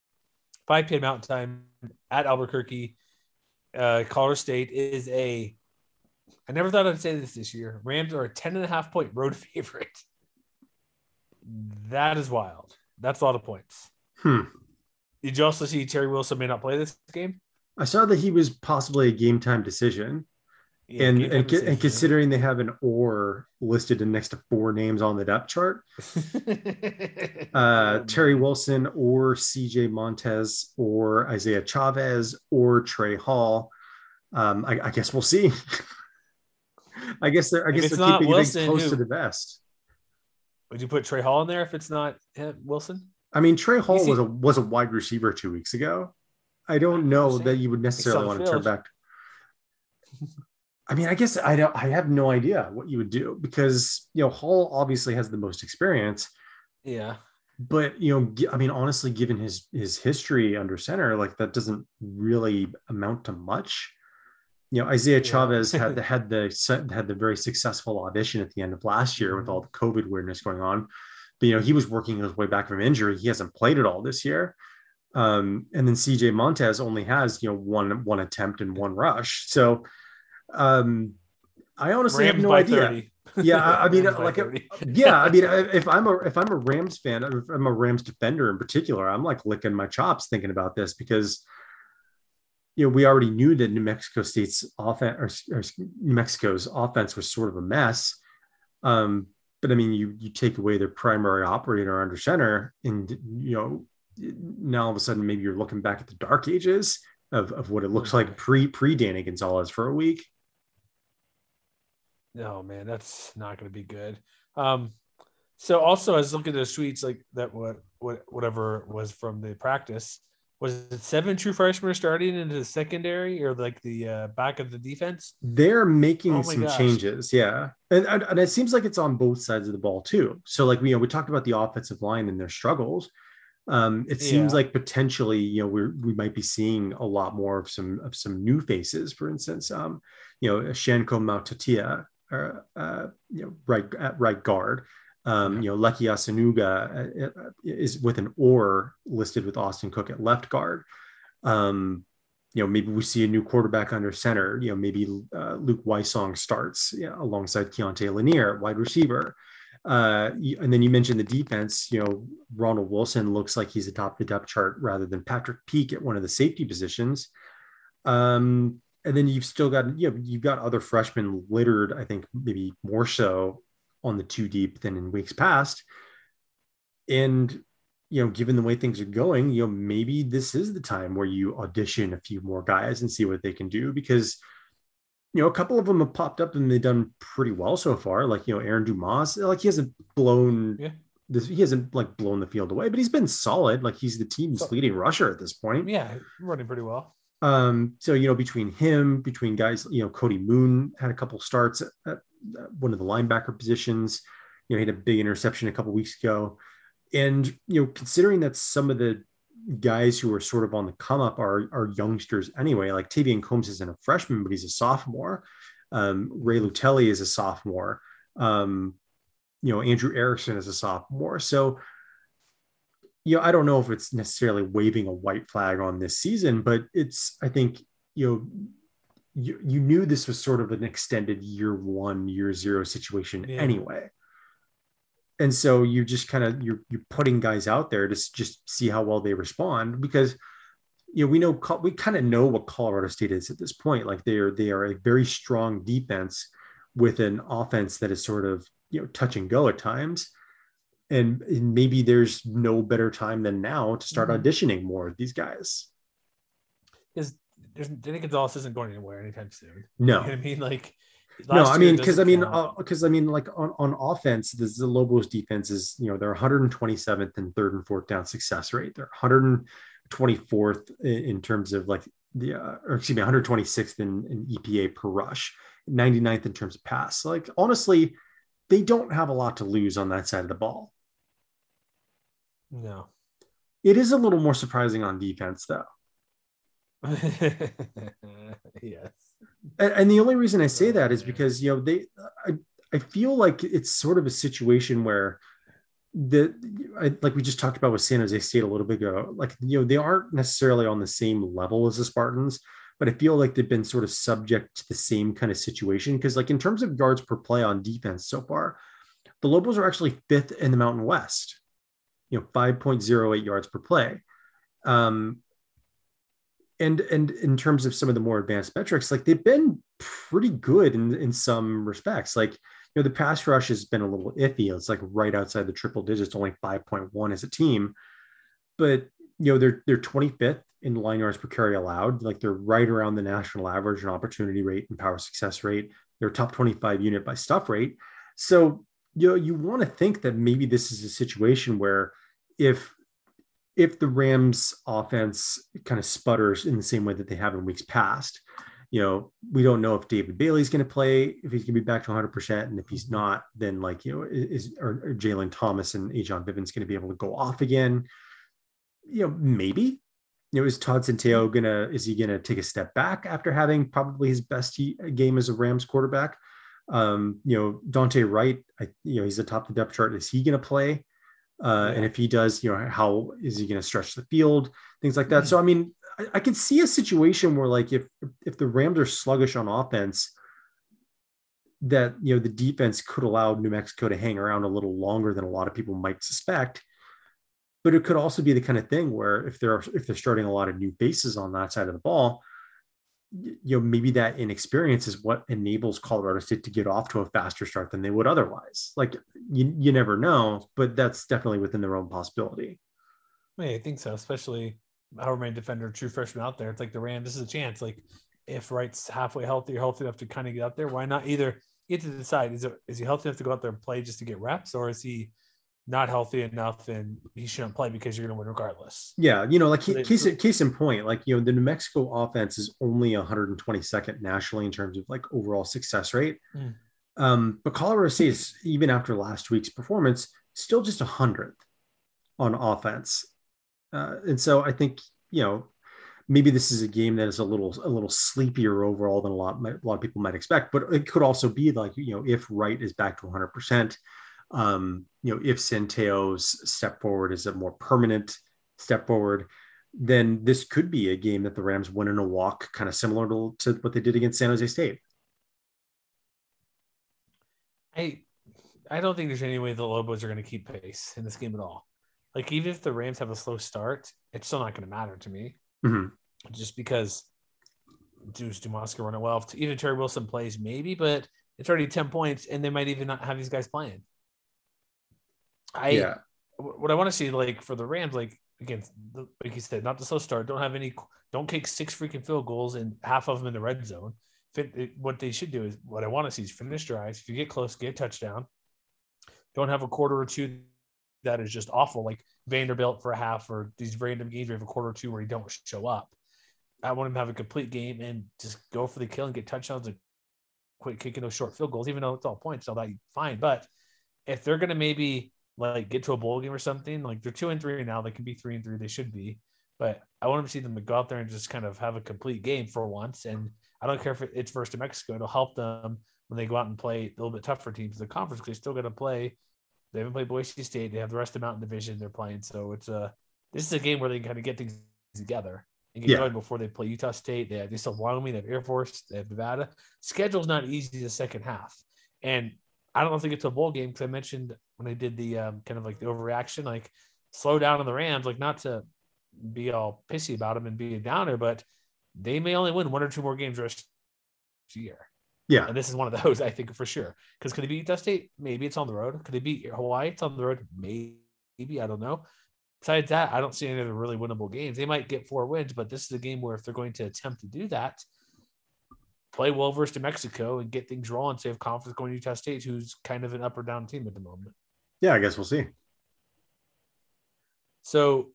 5 p.m. Mountain Time at Albuquerque. Uh, Colorado State is a, I never thought I'd say this this year. Rams are a 10 and a half point road *laughs* favorite. That is wild. That's a lot of points. Hmm. Did you also see Terry Wilson may not play this game? I saw that he was possibly a game time decision. Yeah, and and, and, considering they have an or listed in next to four names on the depth chart, *laughs* uh, Terry Wilson or CJ Montes or Isaiah Chavez or Trey Hall. Um, I, I, guess we'll see. *laughs* I guess they're I guess they're keeping Wilson, close who? to the vest. Would you put Trey Hall in there if it's not Wilson? I mean, Trey Hall was a was a wide receiver two weeks ago. I don't know that you would necessarily want to turn back. *laughs* I mean, I guess I don't. I have no idea what you would do because you know Hall obviously has the most experience. Yeah, but you know, I mean, honestly, given his his history under center, like that doesn't really amount to much. You know, Isaiah Chavez had *laughs* the had the had the very successful audition at the end of last year with all the COVID weirdness going on. But you know, he was working his way back from injury. He hasn't played at all this year. Um, and then CJ Montes only has you know one one attempt and one rush. So um, I honestly Rams have no idea. 30. Yeah, I mean, *laughs* like, yeah, I mean, if I'm a if I'm a Rams fan, if I'm a Rams defender in particular, I'm like licking my chops thinking about this because you know we already knew that New Mexico State's offense or, or New Mexico's offense was sort of a mess. Um, but I mean, you you take away their primary operator under center, and you know now all of a sudden maybe you're looking back at the dark ages of, of what it looks like pre pre Danny Gonzalez for a week. Oh man, that's not going to be good. Um, so also I was looking at the tweets like that what what whatever was from the practice was it seven true freshmen starting into the secondary or like the uh, back of the defense? They're making oh some gosh. changes, yeah, and, and it seems like it's on both sides of the ball too. So like we you know we talked about the offensive line and their struggles. Um, it seems yeah. like potentially you know we we might be seeing a lot more of some of some new faces. For instance, um, you know Shanko Mautatia, uh, uh, you know right at right guard. Um, you know, Leki Asanuga uh, is with an or listed with Austin Cook at left guard. Um, you know, maybe we see a new quarterback under center. You know, maybe uh, Luke Wysong starts you know, alongside Keontae Lanier, wide receiver. Uh, and then you mentioned the defense. You know, Ronald Wilson looks like he's atop the depth chart rather than Patrick Peak at one of the safety positions. Um, and then you've still got you know you've got other freshmen littered. I think maybe more so on the two deep than in weeks past. And you know, given the way things are going, you know, maybe this is the time where you audition a few more guys and see what they can do because you know, a couple of them have popped up and they've done pretty well so far. Like, you know, Aaron Dumas, like he hasn't blown yeah. this, he hasn't like blown the field away, but he's been solid. Like he's the team's so, leading rusher at this point. Yeah, running pretty well. Um, so you know, between him, between guys, you know, Cody Moon had a couple starts at, at one of the linebacker positions. You know, he had a big interception a couple weeks ago, and you know, considering that some of the guys who are sort of on the come up are are youngsters anyway. Like Tavian Combs isn't a freshman, but he's a sophomore. Um, Ray Lutelli is a sophomore. Um, you know, Andrew Erickson is a sophomore. So, you know, I don't know if it's necessarily waving a white flag on this season, but it's I think you know you, you knew this was sort of an extended year one, year zero situation yeah. anyway. And so you just kind of you're you're putting guys out there to just see how well they respond because you know we know we kind of know what Colorado State is at this point. Like they are they are a very strong defense with an offense that is sort of you know touch and go at times. And, and maybe there's no better time than now to start mm-hmm. auditioning more of these guys. Because there's Danny Gonzalez isn't going anywhere anytime soon. No, you know I mean like. No, I mean because I mean because uh, I mean like on, on offense, the, the Lobos defense is you know they're 127th and third and fourth down success rate. They're 124th in, in terms of like the uh, or excuse me 126th in, in EPA per rush, 99th in terms of pass. Like honestly, they don't have a lot to lose on that side of the ball. No, it is a little more surprising on defense though. *laughs* yes. And, and, the only reason I say oh, that is because you know they I, I feel like it's sort of a situation where the I, like we just talked about with San Jose State a little bit ago, like you know they aren't necessarily on the same level as the Spartans, but I feel like they've been sort of subject to the same kind of situation because like in terms of yards per play on defense so far, the Lobos are actually fifth in the Mountain West. You know, 5.08 yards per play. Um, and and in terms of some of the more advanced metrics like they've been pretty good in in some respects. Like you know the pass rush has been a little iffy. It's like right outside the triple digits only 5.1 as a team. But you know they're they're 25th in line yards per carry allowed. Like they're right around the national average in opportunity rate and power success rate. They're top 25 unit by stuff rate. So you know you want to think that maybe this is a situation where if if the Rams offense kind of sputters in the same way that they have in weeks past, you know, we don't know if David Bailey's going to play, if he's going to be back to 100%. And if he's mm-hmm. not, then like, you know, is or, Jalen Thomas and A'Jon Vivens going to be able to go off again? You know, maybe. You know, is Todd Centeio mm-hmm. gonna is he gonna take a step back after having probably his best game as a Rams quarterback? Um, you know, Dante Wright, I, you know, he's atop the depth chart. Is he gonna play? Uh. And if he does, you know, how is he going to stretch the field? Things like that. Mm-hmm. So, I mean, I, I can see a situation where, like, if if the Rams are sluggish on offense, that you know the defense could allow New Mexico to hang around a little longer than a lot of people might suspect. But it could also be the kind of thing where if they're if they're starting a lot of new bases on that side of the ball, you know maybe that inexperience is what enables Colorado State to get off to a faster start than they would otherwise. Like you you never know, but that's definitely within their own possibility. Yeah, I think so, especially our main defender, true freshman out there. It's like the Rams. This is a chance. Like if Wright's halfway healthy or healthy enough to kind of get out there, why not either have to decide is, it, is he healthy enough to go out there and play just to get reps, or is he not healthy enough and he shouldn't play because you're going to win regardless? Yeah, you know, like so case case in point, like you know, the New Mexico offense is only 122nd nationally in terms of like overall success rate. Mm. Um, but Colorado State is even after last week's performance, still just a hundredth on offense. Uh, and so I think you know maybe this is a game that is a little a little sleepier overall than a lot a lot of people might expect. But it could also be like you know if Wright is back to 100 percent, um, you know if Centeio's step forward is a more permanent step forward, then this could be a game that the Rams win in a walk, kind of similar to, to what they did against San Jose State. I I don't think there's any way the Lobos are going to keep pace in this game at all. Like even if the Rams have a slow start, it's still not going to matter to me. Mm-hmm just because Deuce Dumas can run it well. Even Terry Wilson plays, maybe, but it's already 10 points and they might even not have these guys playing. I, yeah. what I want to see, like for the Rams, like again, like you said, not the slow start, don't have any, don't kick six freaking field goals and half of them in the red zone. What they should do is what I want to see is finish drives. If you get close, get a touchdown. Don't have a quarter or two that is just awful, like Vanderbilt for a half or these random games where you have a quarter or two where you don't show up. I want him to have a complete game and just go for the kill and get touchdowns and quit kicking those short field goals, even though it's all points, all that fine. But if they're gonna maybe like get to a bowl game or something, like they're two and three now, they can be three and three, they should be. But I want to see them to go out there and just kind of have a complete game for once. And I don't care if it's versus Mexico, it'll help them when they go out and play a little bit tougher teams in the conference because they still got to play. They haven't played Boise State. They have the rest of the Mountain Division they're playing. So it's a this is a game where they can kind of get things together and get yeah. going before they play Utah State. They have, they still have Wyoming, they have Air Force, they have Nevada. Schedule's not easy the second half. And I don't think it's a bowl game because I mentioned when I did the um, kind of like the overreaction, like slow down on the Rams, like not to be all pissy about them and be a downer, but they may only win one or two more games rest year. Yeah. And this is one of those, *laughs* I think, for sure. Because could they beat Utah State? Maybe it's on the road. Could they beat Hawaii? It's on the road. Maybe. I don't know besides that, I don't see any other really winnable games. They might get four wins, but this is a game where if they're going to attempt to do that, play well versus New Mexico and get things rolling, so have confidence going to Utah State, who's kind of an up or down team at the moment. Yeah, I guess we'll see. So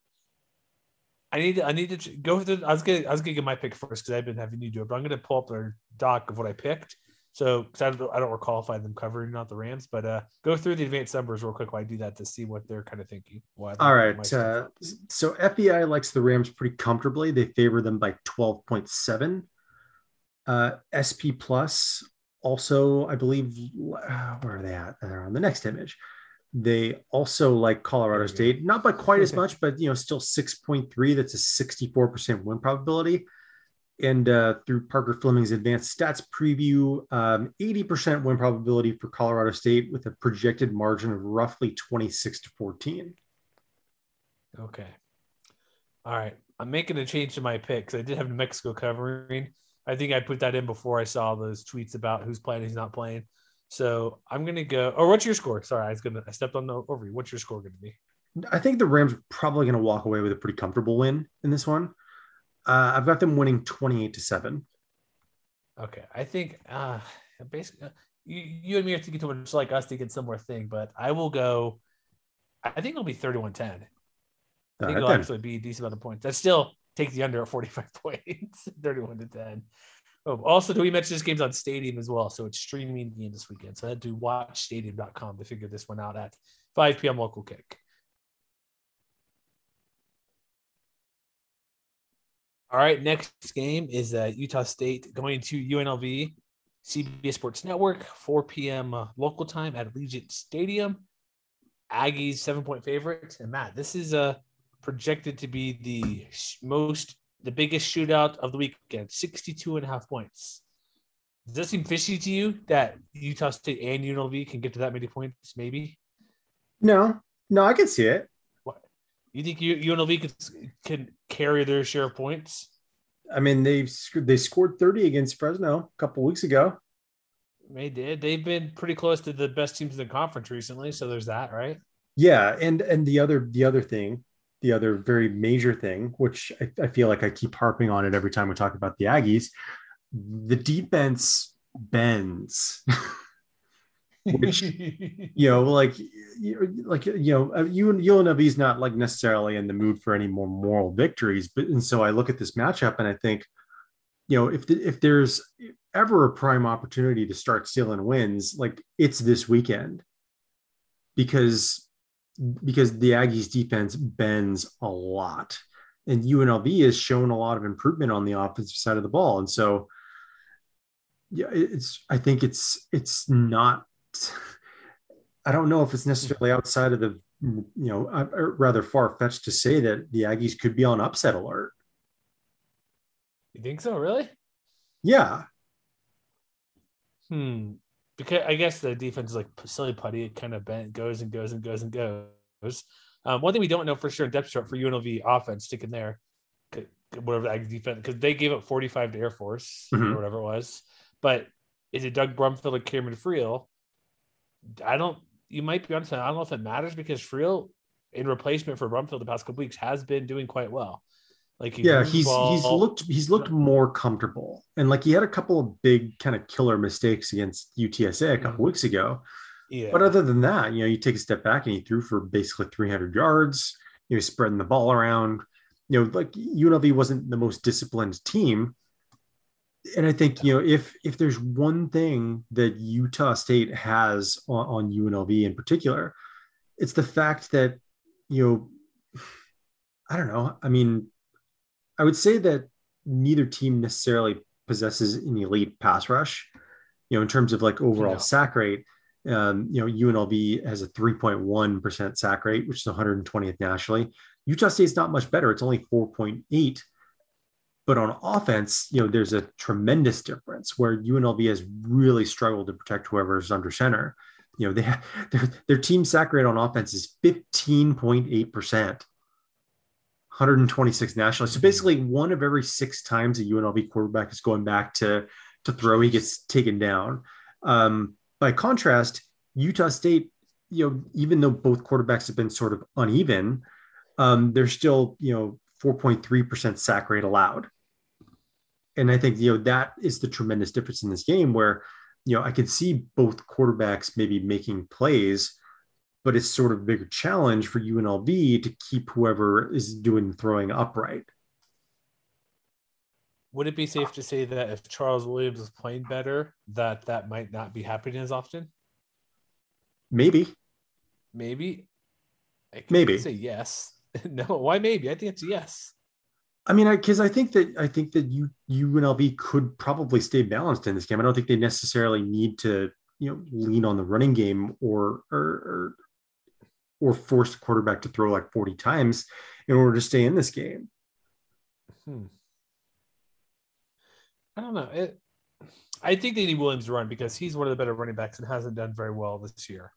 I need to, I need to go through. I was gonna I was gonna get my pick first because I've been having you do it, but I'm gonna pull up their doc of what I picked so, because I don't, I don't recall if I had them covering not the Rams, but uh, go through the advanced numbers real quick while I do that to see what they're kind of thinking. All right. Uh, so FPI likes the Rams pretty comfortably. They favor them by 12.7. Uh, SP Plus also, I believe, where are they at? They're on the next image. They also like Colorado State, not by quite as *laughs* much, but you know, still 6.3. That's a 64% win probability and uh, through Parker Fleming's advanced stats preview, um, 80% win probability for Colorado State with a projected margin of roughly 26 to 14. Okay. All right. I'm making a change to my pick because I did have New Mexico covering. I think I put that in before I saw those tweets about who's playing, who's not playing. So I'm gonna go. Or what's your score? Sorry, I was gonna. I stepped on the over. you. What's your score gonna be? I think the Rams are probably gonna walk away with a pretty comfortable win in this one. Uh, I've got them winning 28 to 7. Okay. I think uh, basically uh, you, you and me are thinking too much like us to get similar thing, but I will go. I think it'll be 31 10. I think right, it'll then. actually be a decent amount of points. That still take the under at 45 *laughs* points, 31 to 10. Oh, also, do we mention this game's on Stadium as well? So it's streaming the game this weekend. So I had to watch stadium.com to figure this one out at 5 p.m. local kick. All right, next game is uh, Utah State going to UNLV, CBS Sports Network, 4 p.m. Uh, local time at Allegiant Stadium. Aggies seven point favorite. And Matt, this is uh, projected to be the most, the biggest shootout of the weekend 62 and a half points. Does that seem fishy to you that Utah State and UNLV can get to that many points? Maybe. No, no, I can see it. What you think UNLV can can carry their share of points? I mean, they they scored thirty against Fresno a couple weeks ago. They did. They've been pretty close to the best teams in the conference recently. So there's that, right? Yeah, and and the other the other thing, the other very major thing, which I, I feel like I keep harping on it every time we talk about the Aggies, the defense bends. *laughs* which you know like like you know uh, you UNLV's not like necessarily in the mood for any more moral victories but and so I look at this matchup and I think you know if the, if there's ever a prime opportunity to start stealing wins like it's this weekend because because the Aggies defense bends a lot. And UNLV has shown a lot of improvement on the offensive side of the ball. And so yeah it's i think it's it's not i don't know if it's necessarily outside of the you know uh, rather far-fetched to say that the aggies could be on upset alert. You think so really? Yeah. Hmm because i guess the defense is like silly putty it kind of bent goes and goes and goes and goes um, one thing we don't know for sure in depth chart for unlv offense sticking there whatever the defense because they gave up 45 to Air Force mm-hmm. or whatever it was. But is it Doug Brumfield or Cameron Friel? I don't. You might be honest. I don't know if it matters because Friel, in replacement for Brumfield the past couple weeks, has been doing quite well. Like yeah, he's he's looked he's looked more comfortable, and like he had a couple of big kind of killer mistakes against UTSA a couple mm-hmm. weeks ago. Yeah. But other than that, you know, you take a step back and he threw for basically 300 yards. He was spreading the ball around. You know, like UNLV wasn't the most disciplined team, and I think you know if if there's one thing that Utah State has on, on UNLV in particular, it's the fact that you know I don't know. I mean, I would say that neither team necessarily possesses an elite pass rush. You know, in terms of like overall no. sack rate, um, you know, UNLV has a 3.1% sack rate, which is 120th nationally. Utah State's not much better. It's only 4.8 but on offense, you know, there's a tremendous difference where UNLV has really struggled to protect whoever's under center. You know, they have, *laughs* their, their team sack rate on offense is 15.8%, 126 nationally. So basically, one of every six times a UNLV quarterback is going back to, to throw, he gets taken down. Um, by contrast, Utah State, you know, even though both quarterbacks have been sort of uneven, um, they're still, you know, 4.3% sack rate allowed and I think you know that is the tremendous difference in this game where you know I could see both quarterbacks maybe making plays, but it's sort of a bigger challenge for UNLV to keep whoever is doing throwing upright. Would it be safe to say that if Charles Williams is playing better, that that might not be happening as often? Maybe. Maybe. I maybe say yes. *laughs* no, why maybe? I think it's yes. I mean, because I, I, think that I think that you UNLV could probably stay balanced in this game. I don't think they necessarily need to you know lean on the running game or or or, or force the quarterback to throw like forty times in order to stay in this game. Hmm. I don't know. It, I think they need Williams to run because he's one of the better running backs and hasn't done very well this year,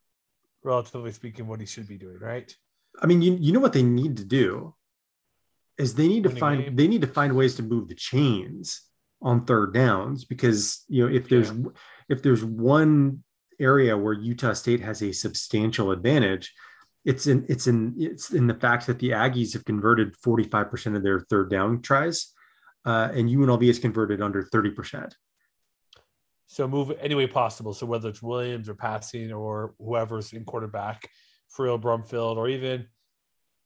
relatively speaking, what he should be doing, right? I mean, you, you know what they need to do is they need to find game. they need to find ways to move the chains on third downs because you know if there's yeah. if there's one area where Utah State has a substantial advantage, it's in it's in it's in the fact that the Aggies have converted 45% of their third down tries, uh, and UNLV has converted under 30%. So move any way possible. So whether it's Williams or passing or whoever's in quarterback, Friel Brumfield, or even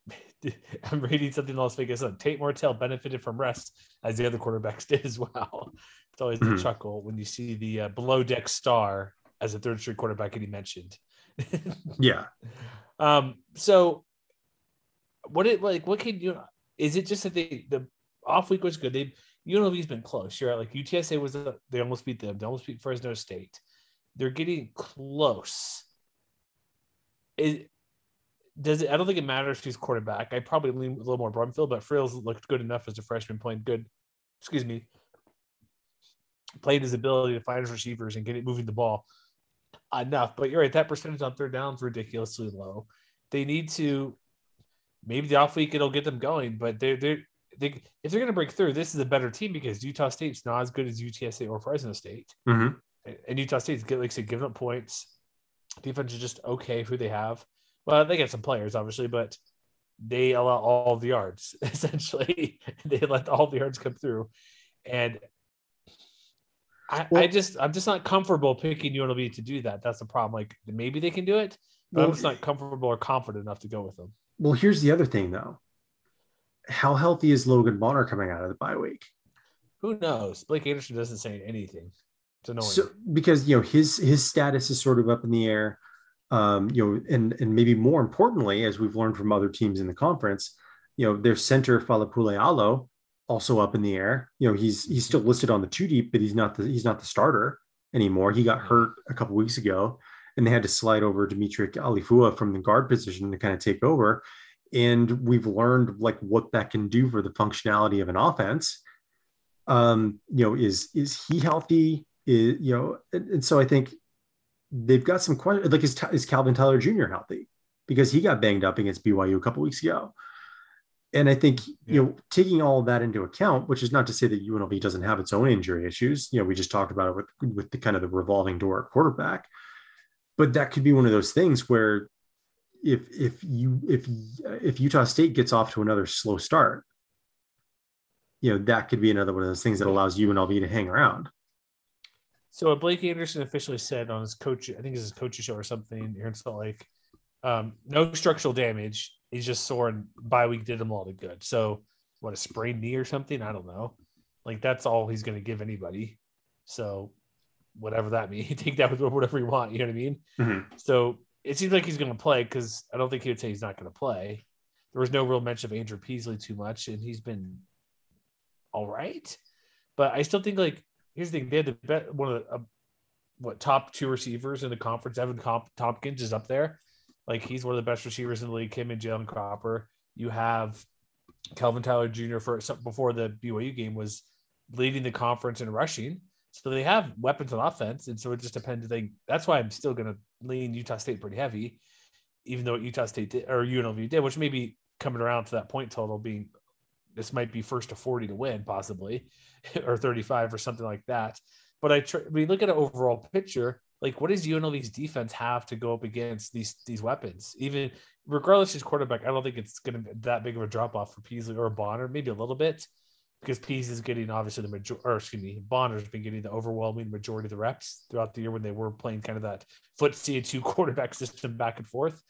*laughs* I'm reading something in Las Vegas. On Tate Martell benefited from rest as the other quarterbacks *laughs* did as well. It's always mm-hmm. the chuckle when you see the uh, below deck star as a third string quarterback, and he mentioned. *laughs* yeah. Um. So, what it like? What can you? Is it just that they the off week was good? They UNLV's been close. You're right. Like UTSA was a, they almost beat them. They almost beat Fresno State. They're getting close. Is does it? I don't think it matters who's quarterback. I probably lean a little more Brumfield, but Friel's looked good enough as a freshman, playing good. Excuse me, playing his ability to find his receivers and get it moving the ball enough. But you're right, that percentage on third down is ridiculously low. They need to maybe the off week it'll get them going, but they're they're they, if they're going to break through, this is a better team because Utah State's not as good as UTSA or Fresno State, mm-hmm. and Utah State's like I said, giving up points. Defense is just okay who they have. Well, they get some players obviously, but they allow all the yards *laughs* essentially. they let all the yards come through, and I, well, I, just I'm just not comfortable picking UNLV to do that. That's the problem. Like maybe they can do it, but well, I'm just not comfortable or confident enough to go with them. Well, here's the other thing though. How healthy is Logan Bonner coming out of the bye week? Who knows? Blake Anderson doesn't say anything. It's annoying. So, because you know his his status is sort of up in the air. Um, you know, and and maybe more importantly, as we've learned from other teams in the conference, you know, their center Falapule Alo also up in the air. You know, he's he's still listed on the two deep, but he's not the he's not the starter anymore. He got hurt a couple weeks ago, and they had to slide over Dimitri Alifua from the guard position to kind of take over. And we've learned like what that can do for the functionality of an offense. Um, you know, is is he healthy? Is you know, and, and so I think they've got some questions. Like, is, is Calvin Tyler Jr. healthy? Because he got banged up against BYU a couple weeks ago and I think yeah. you know taking all of that into account, which is not to say that UNLV doesn't have its own injury issues. You know, we just talked about it with with the kind of the revolving door at quarterback, but that could be one of those things where if if you if if Utah State gets off to another slow start, you know that could be another one of those things that allows UNLV to hang around. So what Blake Anderson officially said on his coach, I think it's his coach's show or something here in Salt Lake, um, no structural damage he's just sore and bye week did him a lot of good. So what a sprained knee or something? I don't know. Like that's all he's going to give anybody. So whatever that means, *laughs* take that with whatever you want. You know what I mean? Mm-hmm. So it seems like he's going to play because I don't think he would say he's not going to play. There was no real mention of Andrew Peasley too much, and he's been all right. But I still think like here's the thing: they had the bet one of the uh, what top two receivers in the conference. Evan Comp- Thompkins is up there. Like he's one of the best receivers in the league. Him and Jalen Cropper. You have Calvin Tyler Jr. for before the BYU game was leading the conference in rushing. So they have weapons on offense, and so it just depends. They, that's why I'm still going to lean Utah State pretty heavy, even though Utah State did, or UNLV did, which may be coming around to that point total being this might be first to 40 to win, possibly, *laughs* or 35 or something like that. But I tr- we look at an overall picture like what does UNLV's defense have to go up against these these weapons? Even regardless of his quarterback, I don't think it's to be that big of a drop off for Peasley or Bonner, maybe a little bit, because Peasley is getting obviously the major, or excuse me, Bonner's been getting the overwhelming majority of the reps throughout the year when they were playing kind of that foot C two *laughs* quarterback system back and forth.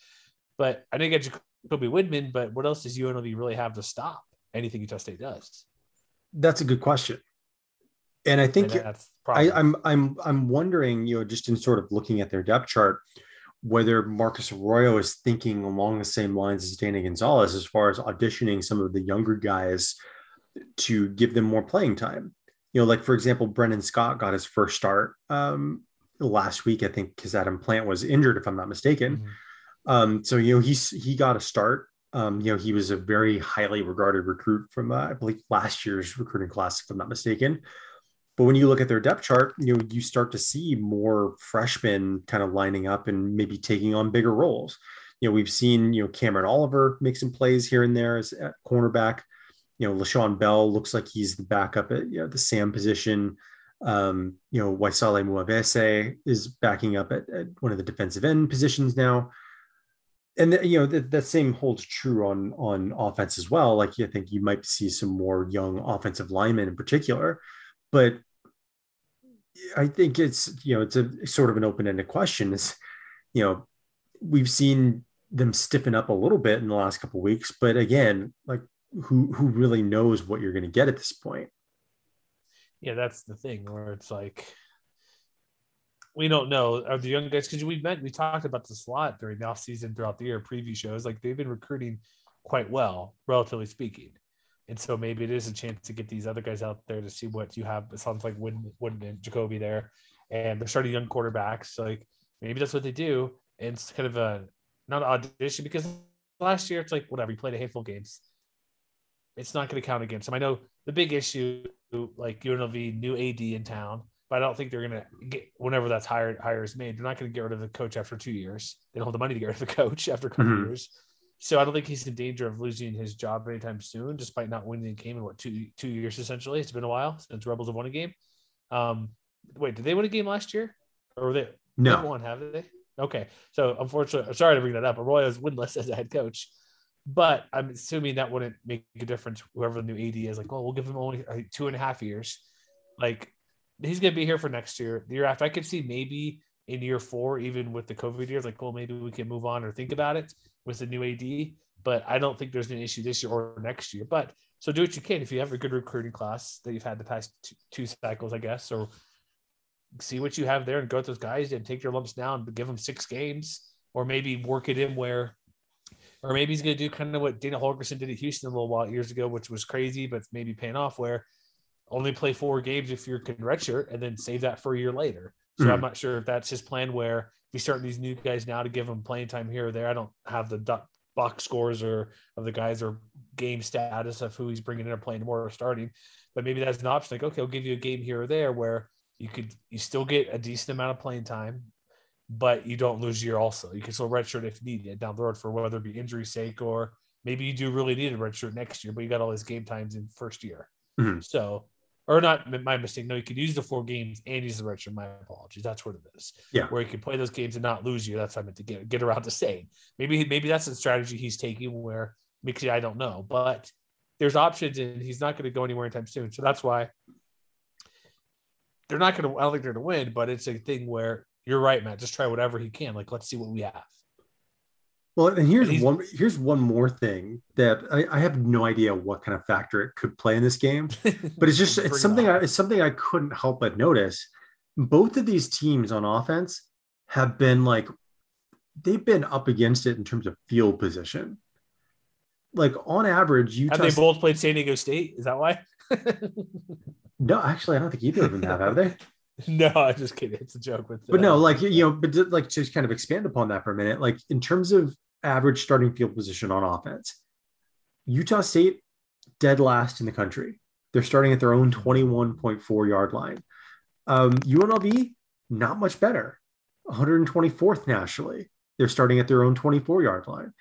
But I didn't think Jacoby Windmon, but what else does UNLV really have to stop anything Utah State does? That's a good question. And I think and I, I'm I'm I'm wondering, you know, just in sort of looking at their depth chart, whether Marcus Arroyo is thinking along the same lines as Danny Gonzalez as far as auditioning some of the younger guys to give them more playing time. You know, like for example, Brennan Scott got his first start um, last week, I think, because Adam Plant was injured, if I'm not mistaken. Mm-hmm. Um, so you know, he's he got a start. Um, you know, he was a very highly regarded recruit from uh, I believe last year's recruiting class, if I'm not mistaken. But when you look at their depth chart, you know, you start to see more freshmen kind of lining up and maybe taking on bigger roles. You know, we've seen, you know, Cameron Oliver make some plays here and there as at cornerback. You know, LaShawn Bell looks like he's the backup at you know, the Sam position. Um, you know, Waisale Muavese is backing up at, at, one of the defensive end positions now. And you know that, that same holds true on on offense as well. Like I think you might see some more young offensive linemen in particular but I think it's you know it's a sort of an open-ended question. Is you know we've seen them stiffen up a little bit in the last couple weeks, but again, like who who really knows what you're going to get at this point? Yeah, that's the thing where it's like we don't know are the young guys because we've met we talked about this a lot during the off season throughout the year preview shows like they've been recruiting quite well relatively speaking and so maybe it is a chance to get these other guys out there to see what you have. It sounds like Wooden, Wooden and Jacoby there, and they're starting young quarterbacks. So like maybe that's what they do. And it's kind of a not an audition because last year, it's like whatever. you played a handful of games. It's not going to count against them. I know the big issue, like UNLV, new AD in town, but I don't think they're going to get whenever that's hired hire is made. They're not going to get rid of the coach after two years. They don't have the money to get rid of the coach after a couple mm-hmm. years. So I don't think he's in danger of losing his job anytime soon, despite not winning a game in what two two years essentially. It's been a while since Rebels have won a game. Um, wait, did they win a game last year, or were they? No, one have they? Okay, so unfortunately, sorry to bring that up. Arroyo is winless *laughs* as a head coach, but I'm assuming that wouldn't make a difference. Whoever the new AD is, like, well, we'll give him only two and a half years. Like, he's going to be here for next year. The year after, I could see maybe in year four, even with the COVID years, like, well, maybe we can move on or think about it with the new AD. But I don't think there's an issue this year or next year. But so do what you can if you have a good recruiting class that you've had the past two, two cycles, I guess, or see what you have there and go with those guys and take your lumps now but give them six games, or maybe work it in where, or maybe he's going to do kind of what Dana Holgorsen did at Houston a little while years ago, which was crazy, but maybe paying off where only play four games if you're can redshirt and then save that for a year later. So mm-hmm. I'm not sure if that's his plan where you start these new guys now to give them playing time here or there. I don't have the box scores or of the guys or game status of who he's bringing in or playing more or starting, but maybe that's an option. Like, okay, I'll give you a game here or there where you could you still get a decent amount of playing time, but you don't lose year also. You can still redshirt if needed down the road for whether it be injury sake or maybe you do really need a redshirt next year, but you got all these game times in first year. Mm-hmm. So or not my mistake. No, you could use the four games and use the redshirt. My apologies. That's what it is. Yeah. Where you can play those games and not lose you. That's what I meant to get get around to saying. Maybe maybe that's the strategy he's taking where because I don't know. But there's options and he's not going to go anywhere anytime soon. So that's why they're not going to. I don't think they're going to win, but it's a thing where you're right, Matt. Just try whatever he can. Like, let's see what we have. Well, and here's and one. Here's one more thing that I, I, have no idea what kind of factor it could play in this game, *laughs* but it's just it's something. I, it's something I couldn't help but notice. Both of these teams on offense have been like they've been up against it in terms of field position. Like on average, you have they both played San Diego State. Is that why? *laughs* No, actually, I don't think either of them have, have they? *laughs* *laughs* no, I'm just kidding. It's a joke. With, but no, like you know, but like to kind of expand upon that for a minute, like in terms of average starting field position on offense, Utah State dead last in the country. They're starting at their own 21.4 yard line. Um, UNLV not much better, 124th nationally. They're starting at their own 24 yard line,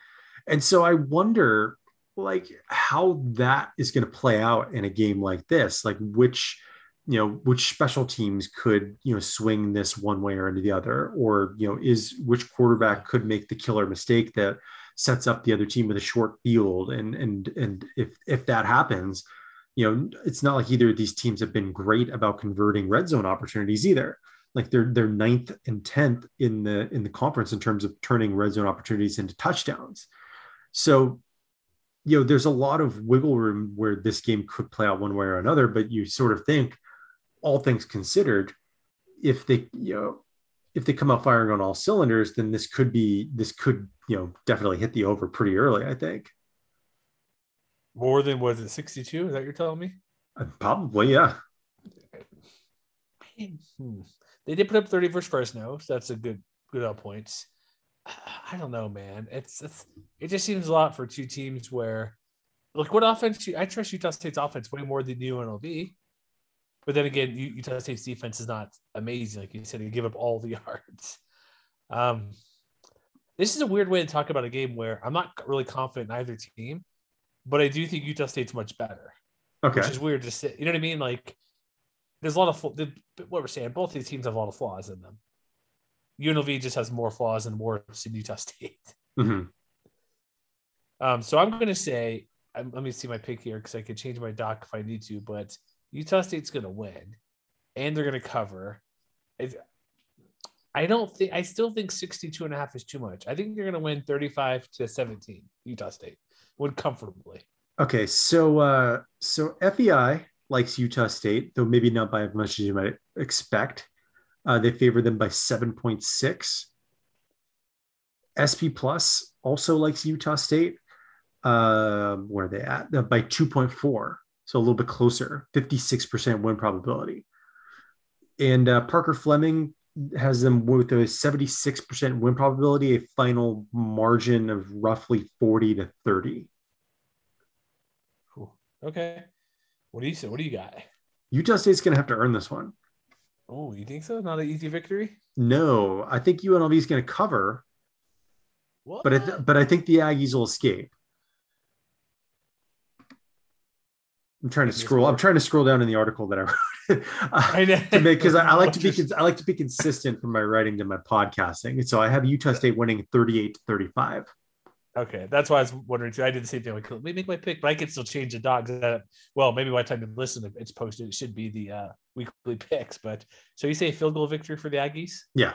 and so I wonder like how that is going to play out in a game like this like which you know which special teams could you know swing this one way or into the other? Or you know is which quarterback could make the killer mistake that sets up the other team with a short field? And and and if if that happens you know it's not like either of these teams have been great about converting red zone opportunities either. Like they're they're ninth and 10th in the in the conference in terms of turning red zone opportunities into touchdowns. So you know, there's a lot of wiggle room where this game could play out one way or another, but you sort of think, all things considered, if they, you know, if they come out firing on all cylinders, then this could be, this could, you know, definitely hit the over pretty early, I think. More than was it 62? Is that you're telling me? Uh, probably, yeah. Hmm. They did put up 30 versus Fresno, so that's a good, good out points. *sighs* I don't know, man. It's, it's it just seems a lot for two teams where, like, what offense? I trust Utah State's offense way more than UNLV. But then again, Utah State's defense is not amazing. Like you said, you give up all the *laughs* yards. Um, this is a weird way to talk about a game where I'm not really confident in either team, but I do think Utah State's much better. Okay. Which is weird to say. You know what I mean? Like, there's a lot of what we're saying. Both these teams have a lot of flaws in them. UNLV just has more flaws and more than Utah *laughs* State. Mm-hmm. Um, so I'm going to say, um, let me see my pick here because I could change my doc if I need to, but Utah State's going to win and they're going to cover. I don't think, I still think 62 and a half is too much. I think they're going to win 35 to 17. Utah State would comfortably. Okay. So, uh, so FEI likes Utah State, though maybe not by as much as you might expect. Uh, they favor them by 7.6. SP Plus also likes Utah State. Uh, where are they at? Uh, by 2.4. So a little bit closer, 56% win probability. And uh, Parker Fleming has them with a 76% win probability, a final margin of roughly 40 to 30. Cool. Okay. What do you say? What do you got? Utah State's going to have to earn this one. Oh, you think so? Not an easy victory? No, I think UNLV is going to cover. What? But I th- but I think the Aggies will escape. I'm trying to scroll. I'm trying to scroll down in the article that I wrote. I know *laughs* because I, I, like to be *laughs* I like to be consistent from my writing to my podcasting. So I have Utah State winning 38 to 35. Okay, that's why I was wondering too. I did the same thing. Like, let me make my pick, but I can still change the dogs. That well, maybe by the time you listen, it's posted. It should be the uh, weekly *laughs* picks. But so you say field goal victory for the Aggies? Yeah,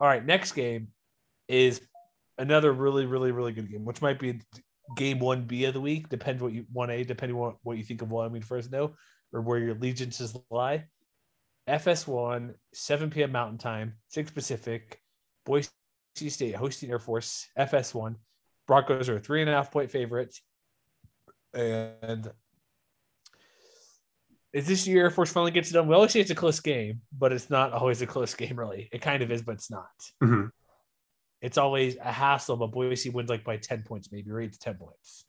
All right, next game is another really, really, really good game, which might be game one B of the week. Depends what you one A, depending on what you think of Wyoming Fresno, or where your allegiances lie. FS1, 7 p.m. Mountain Time, 6 Pacific, Boise State hosting Air Force, FS1. Broncos are three and a half point favorites. And is this year Air Force finally gets it done? We always say it's a close game, but it's not always a close game, really. It kind of is, but it's not. Mm-hmm. It's always a hassle, but Boise wins like by 10 points, maybe, or eight to 10 points.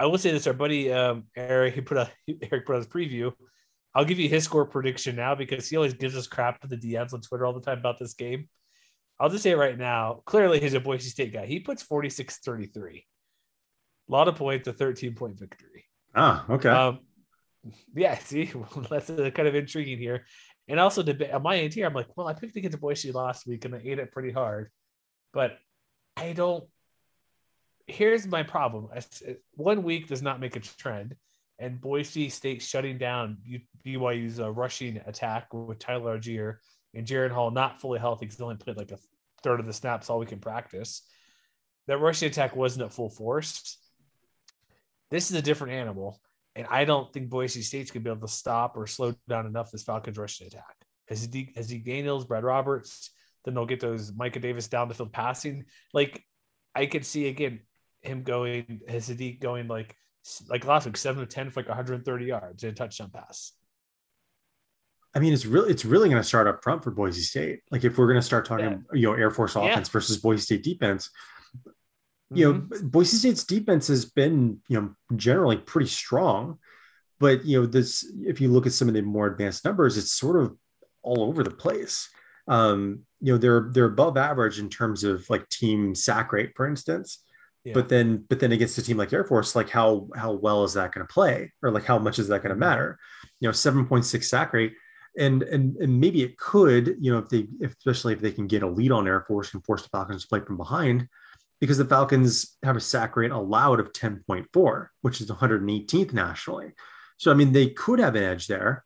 I will say this: our buddy um, Eric, he put a Eric put out his preview. I'll give you his score prediction now because he always gives us crap to the DMs on Twitter all the time about this game. I'll just say it right now. Clearly, he's a Boise State guy. He puts 46 33. A lot of points, a 13 point victory. Ah, okay. Um, *laughs* yeah, see, *laughs* that's uh, kind of intriguing here. And also, debate on my end here, I'm like, well, I picked against Boise last week and I ate it pretty hard, but I don't. Here's my problem: one week does not make a trend, and Boise State shutting down BYU's uh, rushing attack with Tyler Allgeier and Jaren Hall not fully healthy because he only played like a third of the snaps all we can practice. That rushing attack wasn't at full force. This is a different animal. And I don't think Boise State's going to be able to stop or slow down enough this Falcons rushing attack. As he, as he Daniels, Brad Roberts, then they'll get those Micah Davis down the field passing. Like I could see again him going, Haaziq going like like last week, seven to ten for like 130 yards and a touchdown pass. I mean, it's really it's really going to start up front for Boise State. Like if we're going to start talking, yeah. you know, Air Force offense yeah. versus Boise State defense, you know, mm-hmm. Boise State's defense has been, you know, generally pretty strong. But, you know, this, if you look at some of the more advanced numbers, it's sort of all over the place. Um, you know, they're, they're above average in terms of like team sack rate, for instance. Yeah. But then, but then against a team like Air Force, like how, how well is that going to play? Or like how much is that going to mm-hmm. matter? You know, 7.6 sack rate. And, and and maybe it could, you know, if they, especially if they can get a lead on Air Force and force the Falcons to play from behind, because the Falcons have a sack rate allowed of 10.4, which is 118th nationally. So, I mean, they could have an edge there,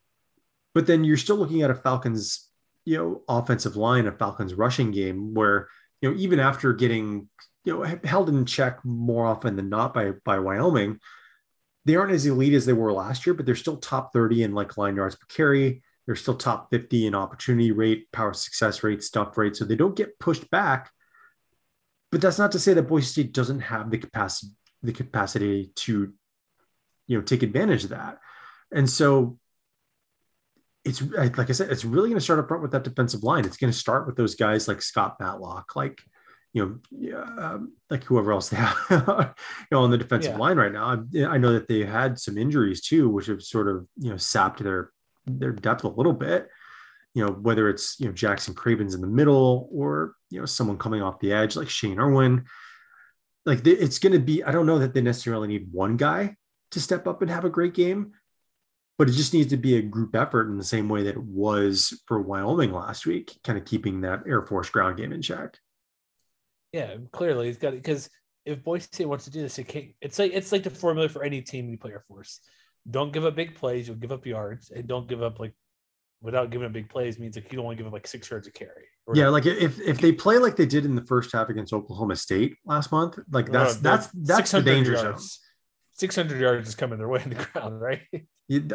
but then you're still looking at a Falcons, you know, offensive line, a Falcons rushing game where, you know, even after getting, you know, held in check more often than not by, by Wyoming, they aren't as elite as they were last year, but they're still top 30 in like line yards per carry. They're still top 50 in opportunity rate, power success rate, stuff rate. So they don't get pushed back but that's not to say that Boise State doesn't have the capacity the capacity to you know take advantage of that. And so it's like I said, it's really going to start up front with that defensive line. It's going to start with those guys like Scott Matlock, like you know, um, like whoever else they *laughs* have, you know, on the defensive yeah. line right now. I, I, know that they had some injuries too, which have sort of you know sapped their their depth a little bit you know, whether it's, you know, Jackson Cravens in the middle or, you know, someone coming off the edge like Shane Irwin. Like it's going to be, I don't know that they necessarily need one guy to step up and have a great game, but it just needs to be a group effort in the same way that it was for Wyoming last week, kind of keeping that Air Force ground game in check. Yeah, clearly he's got it because if Boise wants to do this, it can't, it's like it's like the formula for any team you play Air Force. Don't give up big plays, you'll give up yards, and don't give up like without giving up big plays means like you don't want to give up like six yards of carry. Yeah, like if if they play like they did in the first half against Oklahoma State last month, like that's no, that's that's the danger yards. zone. 600 yards is coming their way in the *laughs* ground, right?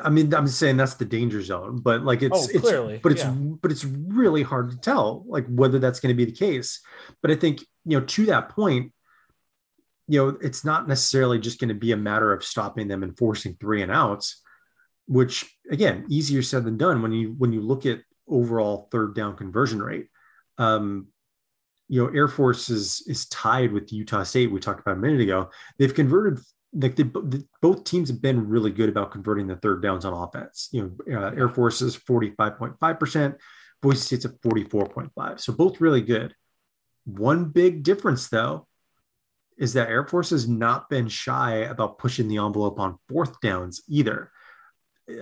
I mean, I'm saying that's the danger zone, but like it's, oh, clearly, but it's yeah. but it's really hard to tell like whether that's going to be the case. But I think you know to that point, you know, it's not necessarily just going to be a matter of stopping them and forcing three and outs, which again, easier said than done when you when you look at overall third down conversion rate. Um, you know, Air Force is is tied with Utah State. We talked about a minute ago. They've converted like the, both teams have been really good about converting the third downs on offense. You know, uh, Air Force is forty five point five percent, Boise State's at forty four point five. So both really good. One big difference though is that Air Force has not been shy about pushing the envelope on fourth downs either.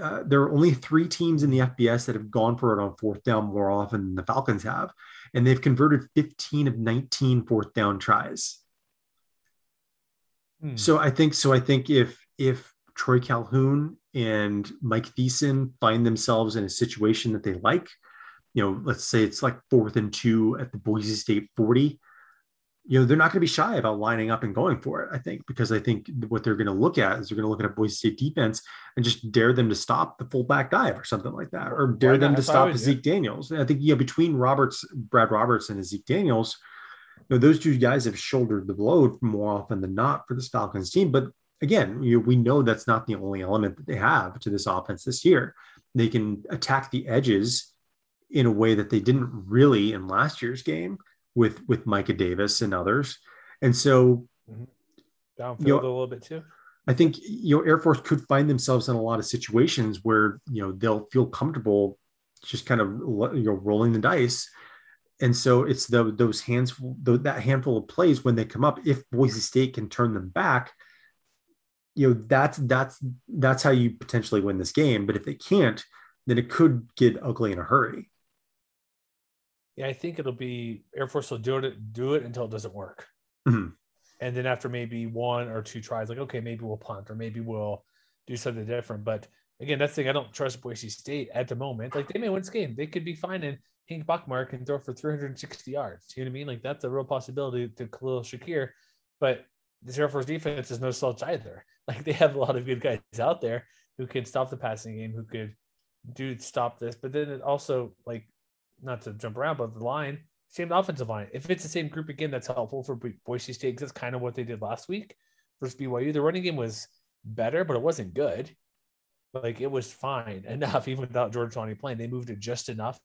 Uh, there are only three teams in the FBS that have gone for it on fourth down more often than the Falcons have, and they've converted 15 of 19 fourth down tries. Hmm. So I think so. I think if if Troy Calhoun and Mike Thiessen find themselves in a situation that they like, you know, let's say it's like fourth and two at the Boise State 40, you know, they're not going to be shy about lining up and going for it, I think, because I think what they're going to look at is they're going to look at a Boise State defense and just dare them to stop the fullback dive or something like that, or dare them to stop Zeke Daniels. And I think, yeah, between Roberts, Brad Roberts and Zeke Daniels, you know, those two guys have shouldered the load more often than not for this Falcons team. But again, you know, we know that's not the only element that they have to this offense this year. They can attack the edges in a way that they didn't really in last year's game with with Micah Davis and others. And so mm-hmm. downfield you know, a little bit too. I think you know Air Force could find themselves in a lot of situations where you know they'll feel comfortable just kind of you know rolling the dice. And so it's the, those hands that handful of plays when they come up. If Boise State can turn them back, you know that's that's that's how you potentially win this game. But if they can't, then it could get ugly in a hurry yeah, I think it'll be Air Force will do it, do it until it doesn't work. Mm-hmm. And then after maybe one or two tries, like, okay, maybe we'll punt or maybe we'll do something different. But again, that's the thing. I don't trust Boise State at the moment. Like they may win this game. They could be fine and Hank Bachmeier can throw for 360 yards. You know what I mean? Like that's a real possibility to Khalil Shakir. But this Air Force defense is no slouch either. *laughs* Like they have a lot of good guys out there who can stop the passing game, who could do stop this. But then it also like not to jump around, but the line, same offensive line. If it's the same group again, that's helpful for Boise State because that's kind of what they did last week versus BYU. The running game was better, but it wasn't good. Like it was fine *laughs* enough, even without George Tawny playing. They moved it just enough.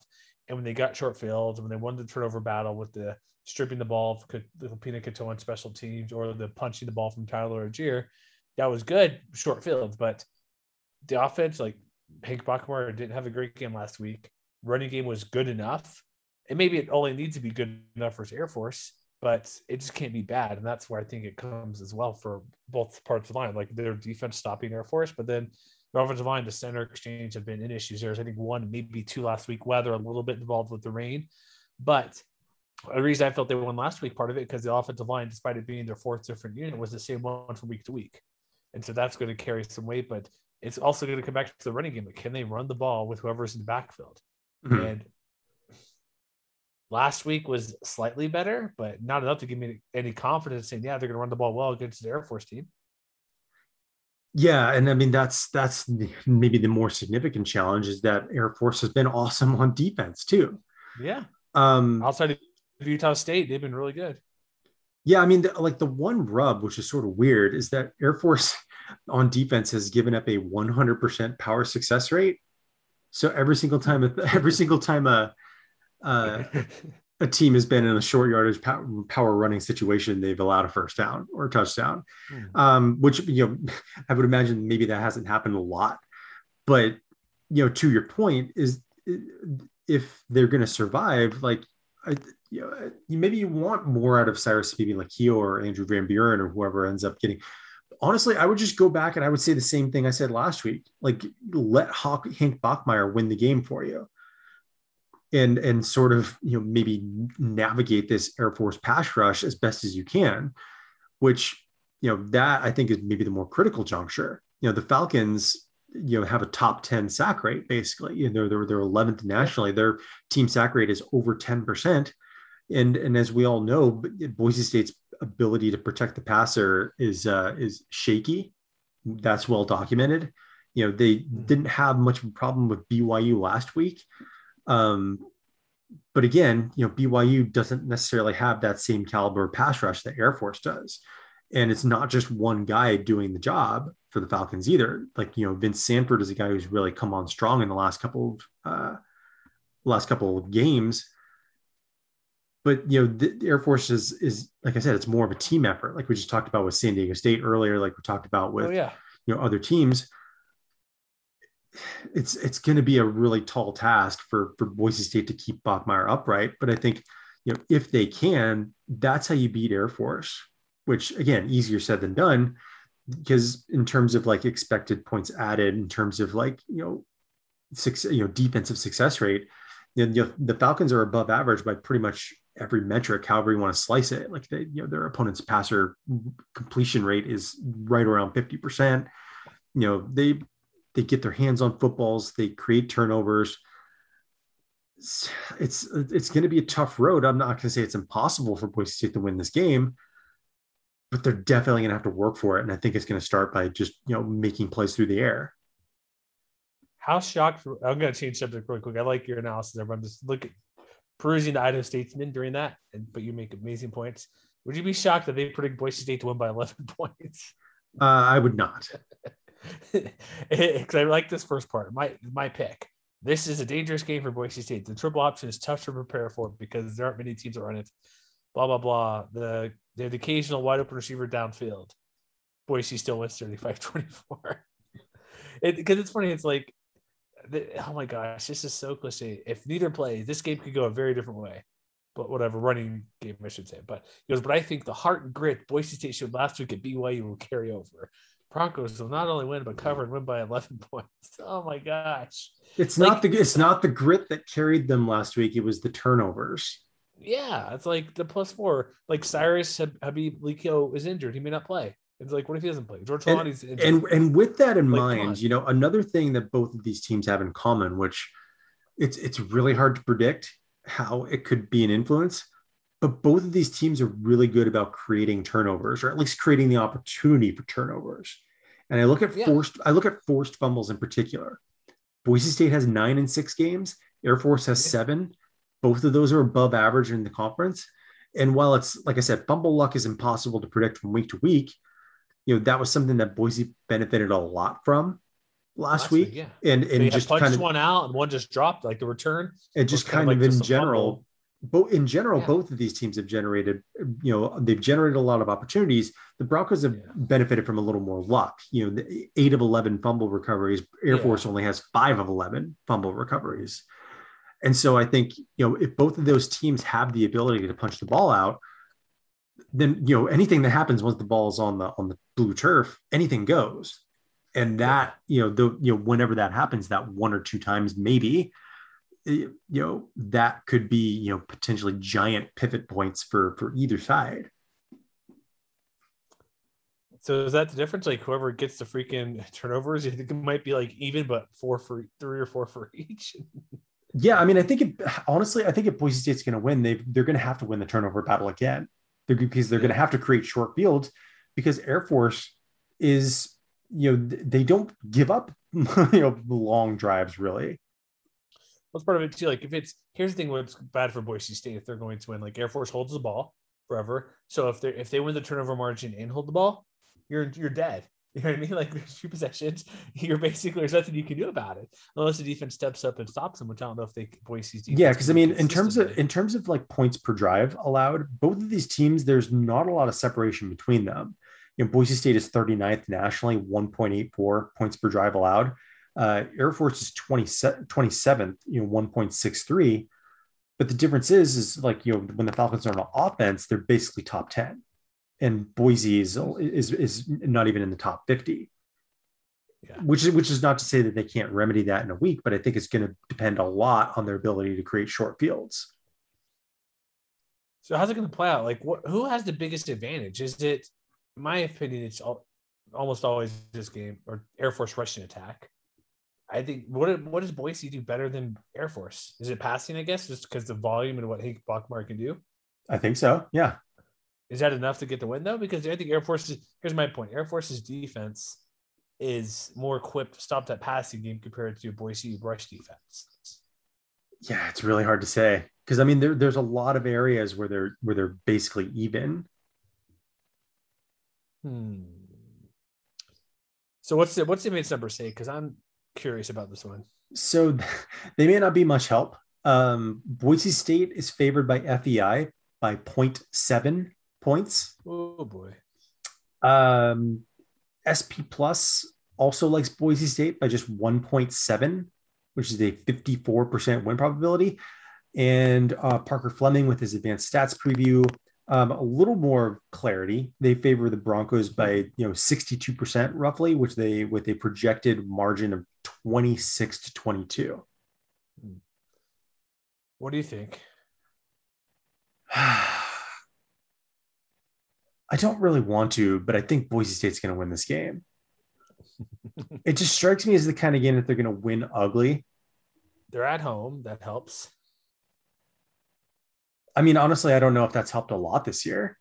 And when they got short fields, when they won the turnover battle with the stripping the ball for Pina Cato on special teams or the punching the ball from Tyler Allgeier, that was good, short fields. But the offense, like Hank Bachmeier didn't have a great game last week running game was good enough. And maybe it only needs to be good enough for Air Force, but it just can't be bad. And that's where I think it comes as well for both parts of the line, like their defense stopping Air Force, but then the offensive line, the center exchange have been in issues. There's, I think, one, maybe two last week, weather a little bit involved with the rain. But the reason I felt they won last week, part of it, because the offensive line, despite it being their fourth different unit, was the same one from week to week. And so that's going to carry some weight, but it's also going to come back to the running game. But can they run the ball with whoever's in the backfield? Mm-hmm. And last week was slightly better, but not enough to give me any confidence saying, yeah, they're going to run the ball well against the Air Force team. Yeah, and I mean that's that's maybe the more significant challenge is that Air Force has been awesome on defense too. Yeah. Um outside of Utah State, they've been really good. Yeah, I mean the, like the one rub which is sort of weird is that Air Force *laughs* on defense has given up a 100% power success rate so every single time, *laughs* every single time a uh, a team has been in a short yardage power running situation, they've allowed a first down or a touchdown. Mm. Um, which you know, *laughs* I would imagine maybe that hasn't happened a lot. But you know, to your point, is if they're going to survive, like I, you know, maybe you want more out of Cyrus Habibi-Likio or Andrew Van Buren or whoever ends up getting honestly, I would just go back and I would say the same thing I said last week. Like let Hawk, Hank Bachmeier win the game for you. And and sort of, you know, maybe navigate this Air Force pass rush as best as you can, which, you know, that I think is maybe the more critical juncture. You know, the Falcons, you know have a top 10 sack rate basically you know they're they're 11th nationally their team sack rate is over 10% and and as we all know Boise State's ability to protect the passer is uh is shaky that's well documented you know they mm-hmm. didn't have much of a problem with BYU last week um but again you know BYU doesn't necessarily have that same caliber pass rush that Air Force does and it's not just one guy doing the job for the Falcons either. Like you know, Vince Sanford is a guy who's really come on strong in the last couple of uh, last couple of games. But you know, the Air Force is is like I said, it's more of a team effort. Like we just talked about with San Diego State earlier. Like we talked about with oh, yeah. you know other teams. It's it's going to be a really tall task for for Boise State to keep Bachmeier upright. But I think you know if they can, that's how you beat Air Force. Which again, easier said than done because in terms of like expected points added, in terms of like you know six you know defensive success rate, you know, the Falcons are above average by pretty much every metric, however you want to slice it. Like they, you know, their opponent's passer completion rate is right around fifty percent. You know, they they get their hands on footballs, they create turnovers. It's it's, it's going to be a tough road. I'm not going to say it's impossible for Boise State to win this game, but they're definitely going to have to work for it. And I think it's going to start by just, you know, making plays through the air. How shocked? I'm going to change subject really quick. I like your analysis, everyone. Just look perusing the Idaho Statesman during that, and but you make amazing points. Would you be shocked that they predict Boise State to win by 11 *laughs* points? Uh, I would not. *laughs* Because I like this first part. My my pick. This is a dangerous game for Boise State. The triple option is tough to prepare for because there aren't many teams that run it. Blah blah blah. The they have the occasional wide open receiver downfield. Boise still wins 35 24. *laughs* Because it's funny, it's like, oh my gosh, this is so cliche. If neither plays, this game could go a very different way. But whatever, running game, I should say. But he goes, but I think the heart and grit Boise State showed last week at BYU will carry over. Broncos will not only win but cover and win by 11 *laughs* points. Oh my gosh! It's like, not the it's not the grit that carried them last week. It was the turnovers yeah, it's like the plus four. Like Cyrus Habibi-Likio is injured; he may not play. It's like, what if he doesn't play? George Holani's and, and, and with that in like, mind, you know, another thing that both of these teams have in common, which it's it's really hard to predict how it could be an influence, but both of these teams are really good about creating turnovers, or at least creating the opportunity for turnovers. And I look at yeah. forced, I look at forced fumbles in particular. Boise State has nine in six games. Air Force has seven. Both of those are above average in the conference. And while it's like I said, fumble luck is impossible to predict from week to week, you know, that was something that Boise benefited a lot from last, last week. week. yeah. And and just punched kind of one out and one just dropped like the return. And just kind, of, like in general, both in general, yeah. both of these teams have generated, you know, they've generated a lot of opportunities. The Broncos have yeah. benefited from a little more luck. You know, the eight of eleven fumble recoveries. Air yeah. Force only has five of eleven fumble recoveries. And so I think, you know, if both of those teams have the ability to punch the ball out, then you know anything that happens once the ball is on the on the blue turf, anything goes. And that, you know, the you know, whenever that happens, that one or two times, maybe, you know, that could be, you know, potentially giant pivot points for for either side. So is that the difference? Like whoever gets the freaking *laughs* turnovers, you think it might be like even, but four for three or four for *laughs* each. Yeah, I mean, I think it, honestly, I think if Boise State's going to win, they they're going to have to win the turnover battle again, they're, because they're going to have to create short fields because Air Force is you know they don't give up *laughs* you know long drives really. What's part of it too? Like if it's here's the thing, what's bad for Boise State if they're going to win, like Air Force holds the ball forever. So if they if they win the turnover margin and hold the ball, you're you're dead. *laughs* You know what I mean? Like there's two possessions. *laughs* You're basically there's nothing you can do about it unless the defense steps up and stops them, which I don't know if they Boise's defense. Yeah, because I mean, in terms of in terms of like points per drive allowed, both of these teams, there's not a lot of separation between them. You know, Boise State is 39th nationally, 1.84 points per drive allowed. Uh, Air Force is 20, 27th, you know, 1.63. But the difference is, is like, you know, when the Falcons are on offense, they're basically top 10 and Boise is is is not even in the top 50. Yeah. Which is which is not to say that they can't remedy that in a week, but I think it's going to depend a lot on their ability to create short fields. So how's it going to play out? Like, what? Who has the biggest advantage? Is it, my opinion, it's all, almost always this game or Air Force rushing attack. I think what what does Boise do better than Air Force? Is it passing? I guess just because the volume and what Hank Bachmeier can do. I think so. Yeah. Is that enough to get the win though? Because I think Air Force is here's my point. Air Force's defense is more equipped to stop that passing game compared to Boise rush defense. Yeah, it's really hard to say because I mean there, there's a lot of areas where they're where they're basically even. Hmm. So what's the what's the advanced number say? Because I'm curious about this one. So *laughs* they may not be much help. Um, Boise State is favored by FEI by 0.7 points. Oh boy. Um, SP Plus also likes Boise State by just 1.7, which is a 54% win probability. And uh, Parker Fleming with his advanced stats preview, um, a little more clarity. They favor the Broncos by you know 62% roughly, which they with a projected margin of 26 to 22. What do you think? *sighs* I don't really want to, but I think Boise State's going to win this game. *laughs* it just strikes me as the kind of game that they're going to win ugly. They're at home. That helps. I mean, honestly, I don't know if that's helped a lot this year.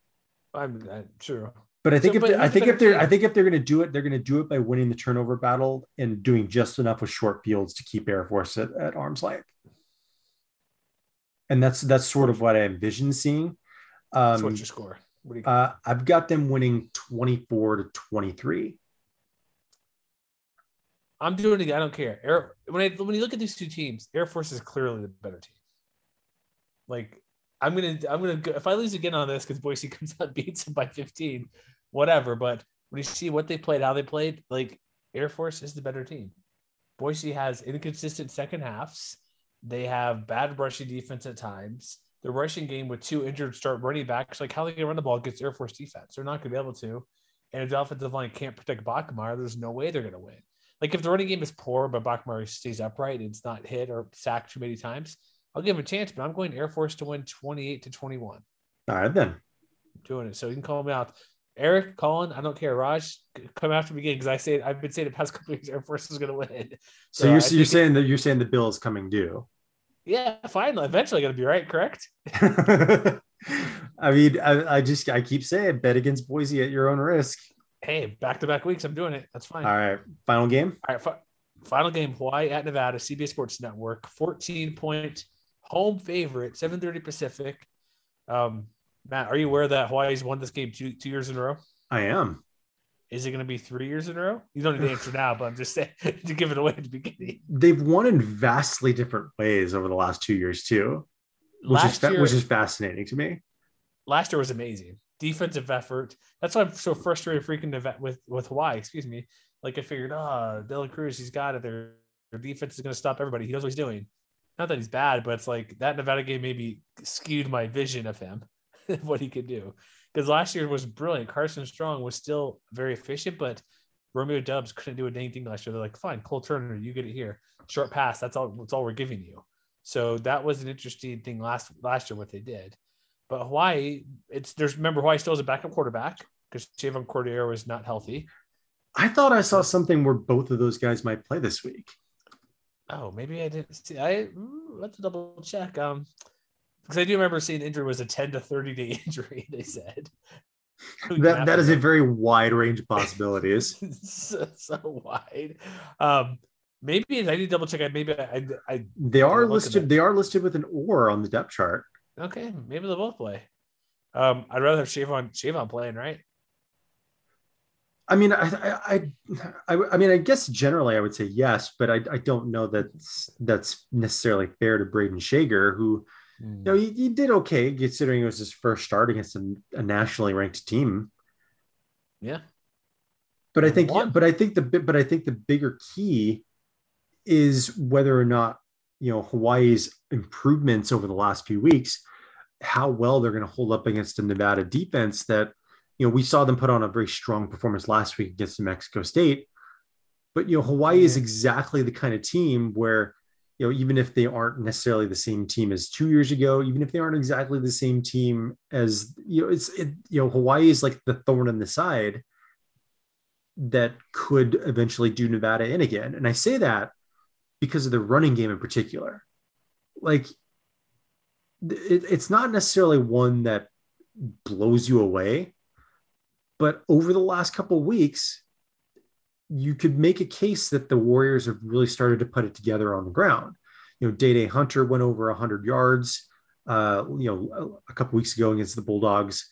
I'm uh, true. But I think so, if I think if they're team? I think if they're going to do it, they're going to do it by winning the turnover battle and doing just enough with short fields to keep Air Force at, at arm's length. And that's that's sort of what I envision seeing. Um, so what's your score? You uh, I've got them winning 24 to 23. I'm doing it. I don't care. Air, when I when you look at these two teams, Air Force is clearly the better team. Like I'm gonna I'm gonna go, if I lose again on this because Boise *laughs* comes out beats them by 15, whatever. But when you see what they played, how they played, like Air Force is the better team. Boise has inconsistent second halves. They have bad rushing defense at times the rushing game with two injured start running backs, like how they can run the ball against Air Force defense. They're not to be able to. And if the offensive line can't protect Bachmeier, there's no way they're to win. Like if the running game is poor, but Bachmeier stays upright and it's not hit or sacked too many times, I'll give him a chance. But I'm going Air Force to win 28 to 21. All right, then. I'm doing it. So you can call me out. Eric, Colin, I don't care. Raj, come after me again because I say I've been saying the past *laughs* couple years Air Force is going to win. So, so you're, you're saying that you're saying the bill is coming due. Yeah, finally, eventually going to be right, correct? *laughs* I mean, I, I, just I keep saying bet against Boise at your own risk. Hey, back to back weeks, I'm doing it. That's fine. All right, final game. All right, fi- final game: Hawaii at Nevada, CBS Sports Network, 14 point home favorite, 7:30 Pacific. Um, Matt, are you aware that Hawaii's won this game two two years in a row? I am. Is it going to be three years in a row? You don't need to answer now, but I'm just saying *laughs* to give it away at the beginning. They've won in vastly different ways over the last two years too, which last is year, which is fascinating to me. Last year was amazing defensive effort. That's why I'm so frustrated freaking with with Hawaii. Excuse me. Like I figured, ah, oh, Dylan Cruz, he's got it. Their, their defense is going to stop everybody. He knows what he's doing. Not that he's bad, but it's like that Nevada game maybe skewed my vision of him, *laughs* what he could do because last year was brilliant. Carson Strong was still very efficient, but Romeo Doubs couldn't do anything last year. They're like, fine, Cole Turner, you get it here. Short pass. That's all. That's all we're giving you. So that was an interesting thing last last year what they did. But Hawaii, it's there's remember Hawaii still has a backup quarterback because Chevan Cordeiro was not healthy. I thought I saw something where both of those guys might play this week. Oh, maybe I didn't see. I let's double check. Um, because I do remember seeing injury was a 10 to 30 day *laughs* injury, they said. *laughs* that that is a very wide range of *laughs* possibilities. so, so, wide. Um, maybe I need to double check. I maybe I, I they are listed. They are listed with an or on the depth chart. Okay, maybe they'll both play. Um, I'd rather have Chevan Chevan playing, right? I mean, I, I, I, I, mean, I guess generally I would say yes, but I, I don't know that that's necessarily fair to Braden Schager, who Mm. You know, he, he, did okay considering it was his first start against a, a nationally ranked team. Yeah. But I think, yeah, but I think the but I think the bigger key is whether or not you know Hawaii's improvements over the last few weeks, how well they're going to hold up against a Nevada defense that you know we saw them put on a very strong performance last week against New Mexico State. But you know Hawaii is exactly the kind of team where you know, even if they aren't necessarily the same team as two years ago, even if they aren't exactly the same team as you know, it's it, you know, Hawaii is like the thorn in the side that could eventually do Nevada in again. And I say that because of the running game in particular. Like, it, it's not necessarily one that blows you away, but over the last couple weeks, you could make a case that the Warriors have really started to put it together on the ground. You know, Dae Dae Hunter went over 100 yards, uh, you know, a couple weeks ago against the Bulldogs.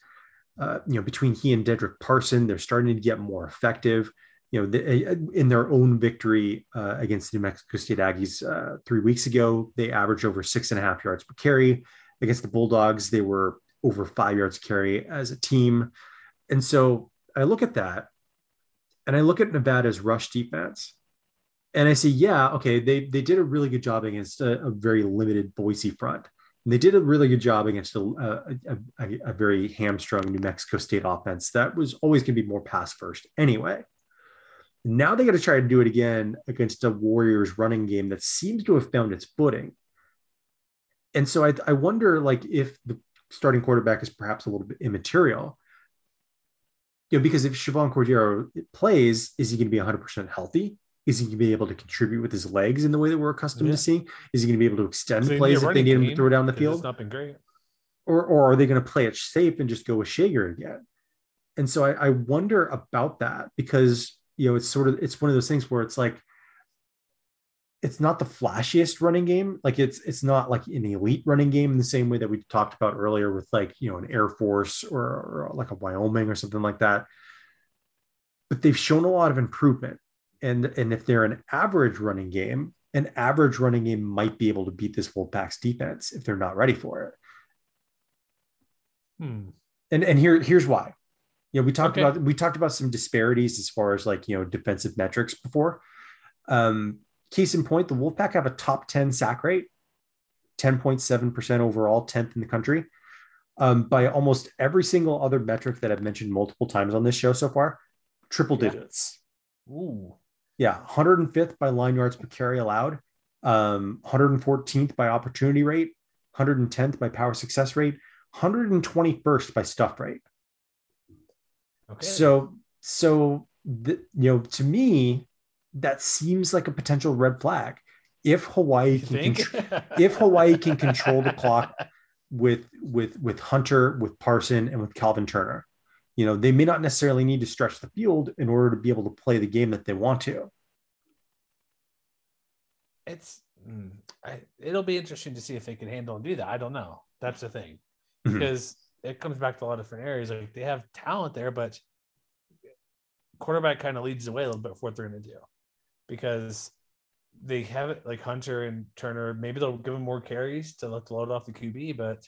Uh, you know, between he and Dedrick Parson, they're starting to get more effective. You know, uh, in their own victory uh, against the New Mexico State Aggies uh, three weeks ago, they averaged over six and a half yards per carry. Against the Bulldogs, they were over five yards carry as a team. And so I look at that and I look at Nevada's rush defense and I say, yeah, okay, they, they did a really good job against a, a very limited Boise front. And they did a really good job against a, a, a, a very hamstrung New Mexico State offense that was always going to be more pass first anyway. Now they got to try to do it again against a Warriors running game that seems to have found its footing. And so I, I wonder, like, if the starting quarterback is perhaps a little bit immaterial. You know, because if Chevan Cordeiro plays, is he going to be 100% healthy? Is he going to be able to contribute with his legs in the way that we're accustomed Yeah. to seeing? Is he going to be able to extend So plays if they need him to throw down the field? It's not been great. or or are they going to play it safe and just go with Schager again? And so I, I wonder about that because you know it's sort of it's one of those things where it's like it's not the flashiest running game. Like it's it's not like an elite running game in the same way that we talked about earlier with like you know an Air Force or, or like a Wyoming or something like that. But they've shown a lot of improvement. And and if they're an average running game, an average running game might be able to beat this Wolfpack's defense if they're not ready for it Hmm. and and here here's why you know we talked Okay. about we talked about some disparities as far as like you know defensive metrics before um case in point the wolfpack have a top 10 sack rate 10.7% overall 10th in the country um, by almost every single other metric that i've mentioned multiple times on this show so far triple digits Ooh. yeah 105th by line yards per carry allowed um 114th by opportunity rate 110th by power success rate 121st by stuff rate Okay. so so the, you know to me that seems like a potential red flag if hawaii can contr- *laughs* if hawaii can control the clock with with with hunter with parson and with calvin turner you know they may not necessarily need to stretch the field in order to be able to play the game that they want to it's mm, I, it'll be interesting to see if they can handle and do that. I don't know. That's the thing Mhm. because it comes back to a lot of different areas. Like they have talent there, but quarterback kind of leads the way a little bit for what they're going to do because they have it like Hunter and Turner. Maybe they'll give them more carries to let the load off the QB, but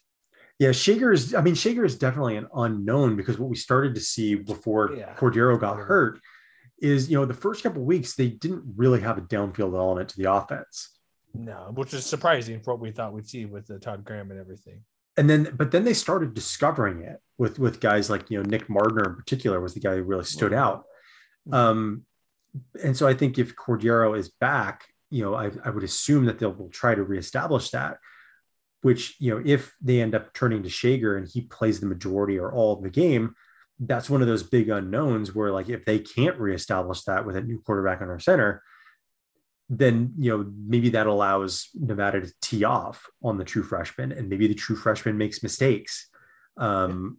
Yeah, Schager is. I mean, Schager is definitely an unknown because what we started to see before Yeah. Cordeiro got hurt is, you know, the first couple of weeks they didn't really have a downfield element to the offense, no, which is surprising for what we thought we'd see with the Todd Graham and everything. and then but then they started discovering it with with guys like you know Nick Mardner in particular was the guy who really stood out. Um, and so I think if Cordeiro is back, you know, I, I would assume that they'll try to reestablish that. Which you know, if they end up turning to Schager and he plays the majority or all of the game, that's one of those big unknowns where like if they can't reestablish that with a new quarterback on our center, then you know maybe that allows Nevada to tee off on the true freshman, and maybe the true freshman makes mistakes. Um,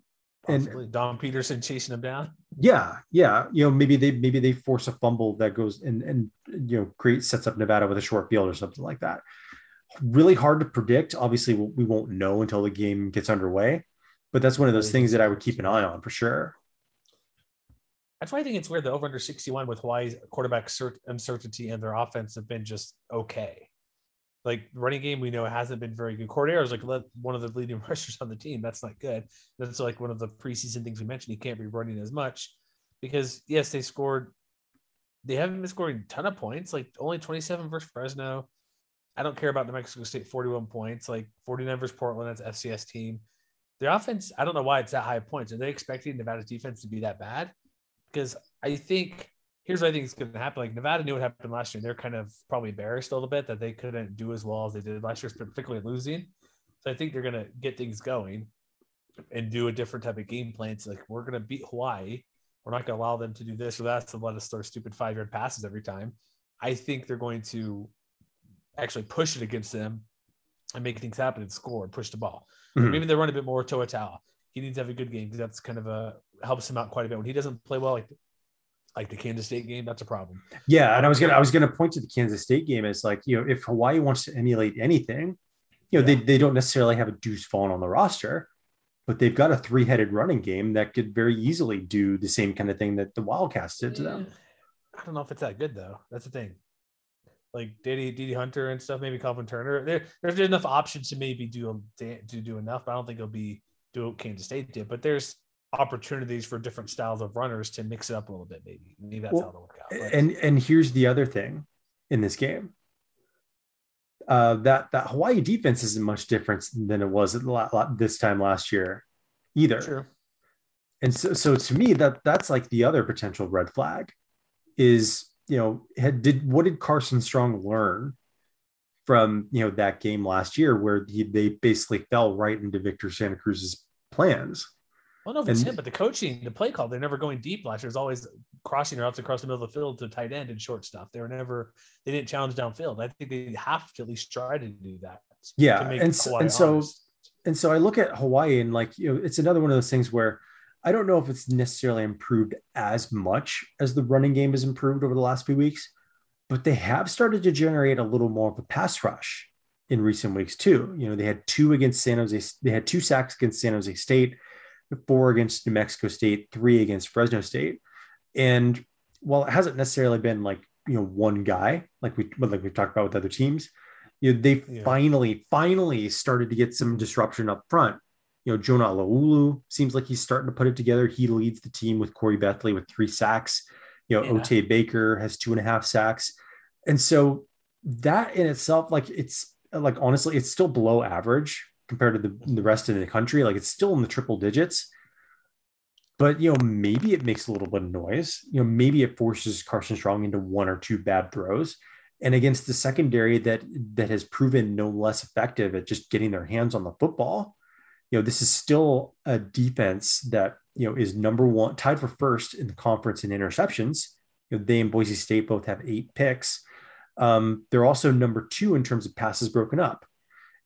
and Dom Peterson chasing him down. yeah, yeah, you know maybe they maybe they force a fumble that goes and and you know create sets up Nevada with a short field or something like that. Really hard to predict. Obviously, we won't know until the game gets underway, but that's one of those things that I would keep an eye on for sure. That's why I think it's weird. The over under 61 with Hawaii's quarterback cert- uncertainty and their offense have been just okay. Like running game, we know it hasn't been very good. Cordeiro is like one of the leading *laughs* rushers on the team. That's not good. That's like one of the preseason things we mentioned. He can't be running as much because yes, they scored. They haven't been scoring a ton of points. Like only 27 versus Fresno. I don't care about New Mexico State 41 points. Like 49 versus Portland. That's FCS team. Their offense. I don't know why it's that high points. Are they expecting Nevada's defense to be that bad? because I think here's what I think is going to happen. Like Nevada knew what happened last year. They're kind of probably embarrassed a little bit that they couldn't do as well as they did last year, particularly losing. So I think they're going to get things going and do a different type of game plan. It's like we're going to beat Hawaii. We're not going to allow them to do this or that to let us throw stupid five yard passes every time. I think they're going to actually push it against them and make things happen and score and push the ball. Mhm. Maybe they run a bit more Toa He needs to have a good game because that's kind of a helps him out quite a bit. When he doesn't play well, like like the Kansas State game, that's a problem. Yeah, and I was gonna I was gonna point to the Kansas State game as like you know if Hawaii wants to emulate anything, you know they they don't necessarily have a Deuce Vaughn on the roster, but they've got a three headed running game that could very easily do the same kind of thing that the Wildcats did to them. I don't know if it's that good though. That's the thing. Like Diddy, Diddy Hunter and stuff, maybe Calvin Turner. There, there's enough options to maybe do to do enough, but I don't think it'll be do what Kansas State did. But there's opportunities for different styles of runners to mix it up a little bit. Maybe maybe that's Well, how it'll work out. And and here's the other thing in this game. Uh, that that Hawaii defense isn't much different than it was at la- la- this time last year, either. True. And so, so to me, that that's like the other potential red flag is you know had did what did Carson Strong learn from you know that game last year where he, they basically fell right into Victor Santa Cruz's plans. Well, no, if it's And- him, but the coaching, the play call, they're never going deep last year. It was always crossing routes across the middle of the field to tight end and short stuff. They were never, they didn't challenge downfield. I think they have to at least try to do that. yeah and so, and so and so i look at hawaii and like you know it's another one of those things where i don't know if it's necessarily improved as much as the running game has improved over the last few weeks but they have started to generate a little more of a pass rush in recent weeks too you know they had two against san jose they had two sacks against san jose state four against new mexico state three against fresno state and while it hasn't necessarily been like you know one guy like we like we've talked about with other teams you know, they Yeah. finally, finally started to get some disruption up front. You know, Jonah Laulu seems like he's starting to put it together. He leads the team with Khoury Bethley with three sacks. You know, Yeah. Otay Baker has two and a half sacks. And so that in itself, like it's like honestly, it's still below average compared to the, the rest of the country. Like it's still in the triple digits. But you know, maybe it makes a little bit of noise. You know, maybe it forces Carson Strong into one or two bad throws and against the secondary that that has proven no less effective at just getting their hands on the football you know this is still a defense that you know is number one tied for first in the conference in interceptions you know, they and boise state both have eight picks um, they're also number two in terms of passes broken up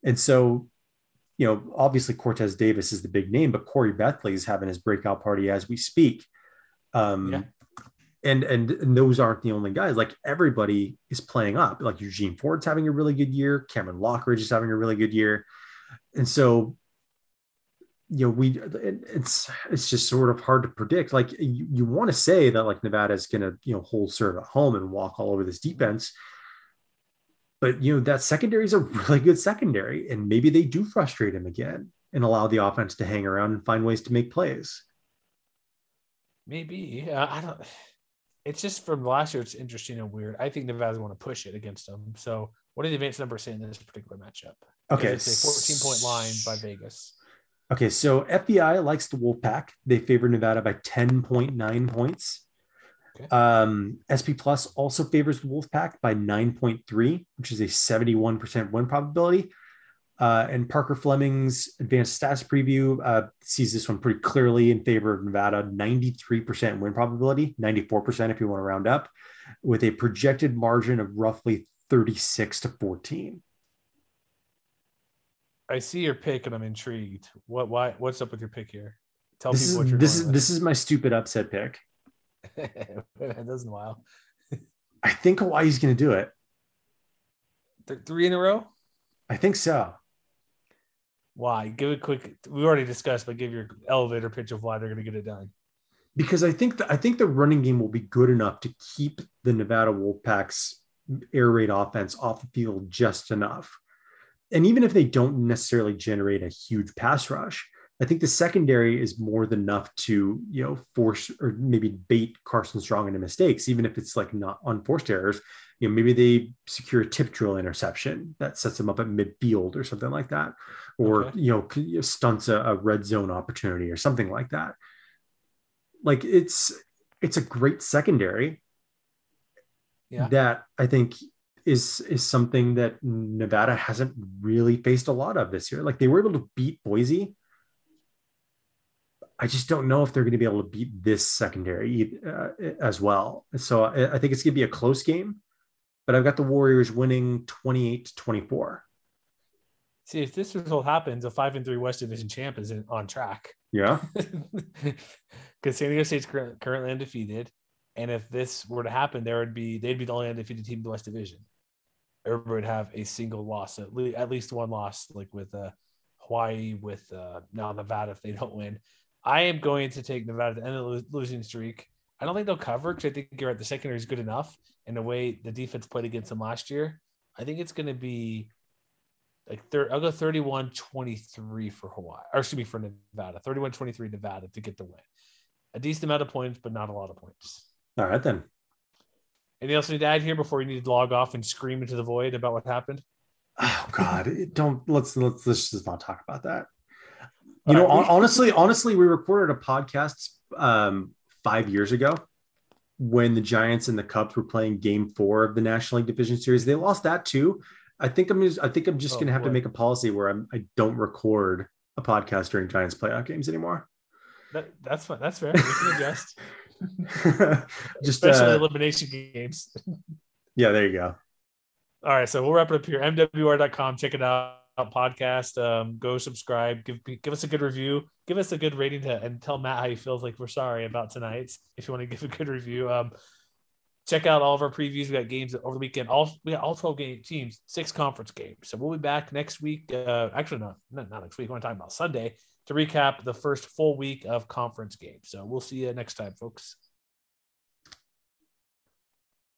and so you know obviously cortez davis is the big name but khoury bethley is having his breakout party as we speak um, Yeah. and, and and those aren't the only guys. Like everybody is playing up. Like Eugene Ford's having a really good year. Cameron Lockridge is having a really good year, and so you know we it, it's it's just sort of hard to predict. Like you, you want to say that like Nevada is going to you know hold serve at home and walk all over this defense, but you know that secondary is a really good secondary, and maybe they do frustrate him again and allow the offense to hang around and find ways to make plays. Maybe. Uh, I don't. It's just from last year. It's interesting and weird. I think Nevada's want to push it against them. So, what do the advanced numbers say in this particular matchup? Okay, it's a 14 point line by Vegas. Okay, so FEI likes the Wolfpack. They favor Nevada by 10.9 points. Okay. Um, SP Plus also favors the Wolfpack by 9.3, which is a 71% win probability. Uh, and Parker Fleming's advanced stats preview uh, sees this one pretty clearly in favor of Nevada, 93% win probability, 94% if you want to round up, with a projected margin of roughly 36 to 14. I see your pick and I'm intrigued. What? Why? What's up with your pick here? Tell This people is what you're this is this is my stupid upset pick. *laughs* it doesn't while. I think Hawaii's going to do it. Th- three in a row. I think so. Why? Give a quick. We already discussed, but give your elevator pitch of why they're going to get it done. because I think the, I think the running game will be good enough to keep the Nevada Wolfpack's air raid offense off the field just enough. And even if they don't necessarily generate a huge pass rush, I think the secondary is more than enough to you know force or maybe bait Carson Strong into mistakes, even if it's like not unforced errors. You know, maybe they secure a tip drill interception that sets them up at midfield or something like that, or Okay. you know stunts a, a red zone opportunity or something like that like it's it's a great secondary Yeah. that I think is is something that Nevada hasn't really faced a lot of this year. Like they were able to beat Boise. I just don't know if they're going to be able to beat this secondary uh, as well. So I, I think it's going to be a close game, but I've got the Warriors winning 28 to 24. See, if this result happens, a five and three West Division champ is in, on track. Yeah. *laughs* Because San Diego State's currently undefeated. And if this were to happen, there would be they'd be the only undefeated team in the West Division. Everybody would have a single loss, at least, at least one loss, like with uh, Hawaii, with uh, now Nevada if they don't win. I am going to take Nevada to end the losing streak. I don't think they'll cover because I think you're at the secondary is good enough. And the way the defense played against them last year, I think it's going to be like thir- I'll go 31 23 for Hawaii, or excuse me, for Nevada, 31 23 Nevada to get the win. A decent amount of points, but not a lot of points. All right, then. Anything else you need to add here before you need to log off and scream into the void about what happened? Oh God, don't let's let's let's just not talk about that. You know, honestly, honestly, we recorded a podcast um, five years ago when the Giants and the Cubs were playing Game Four of the National League Division Series. They lost that too. I think I'm just, I think I'm just oh, gonna have boy. to make a policy where I'm I don't record a podcast during Giants playoff games anymore. That, that's fine. That's fair. We can adjust. *laughs* *laughs* just especially uh, elimination games. yeah, there you go. All right, so we'll wrap it up here. MWR.com. Check it out. Podcast. Um, go subscribe. Give give us a good review. Give us a good rating to, and tell Matt how you feel. Like we're sorry about tonight. If you want to give a good review, um, check out all of our previews. We got games over the weekend. All we got all twelve game teams, six conference games. So we'll be back next week. Uh, actually, no, not, not next week. We're talking about Sunday to recap the first full week of conference games. So we'll see you next time, folks.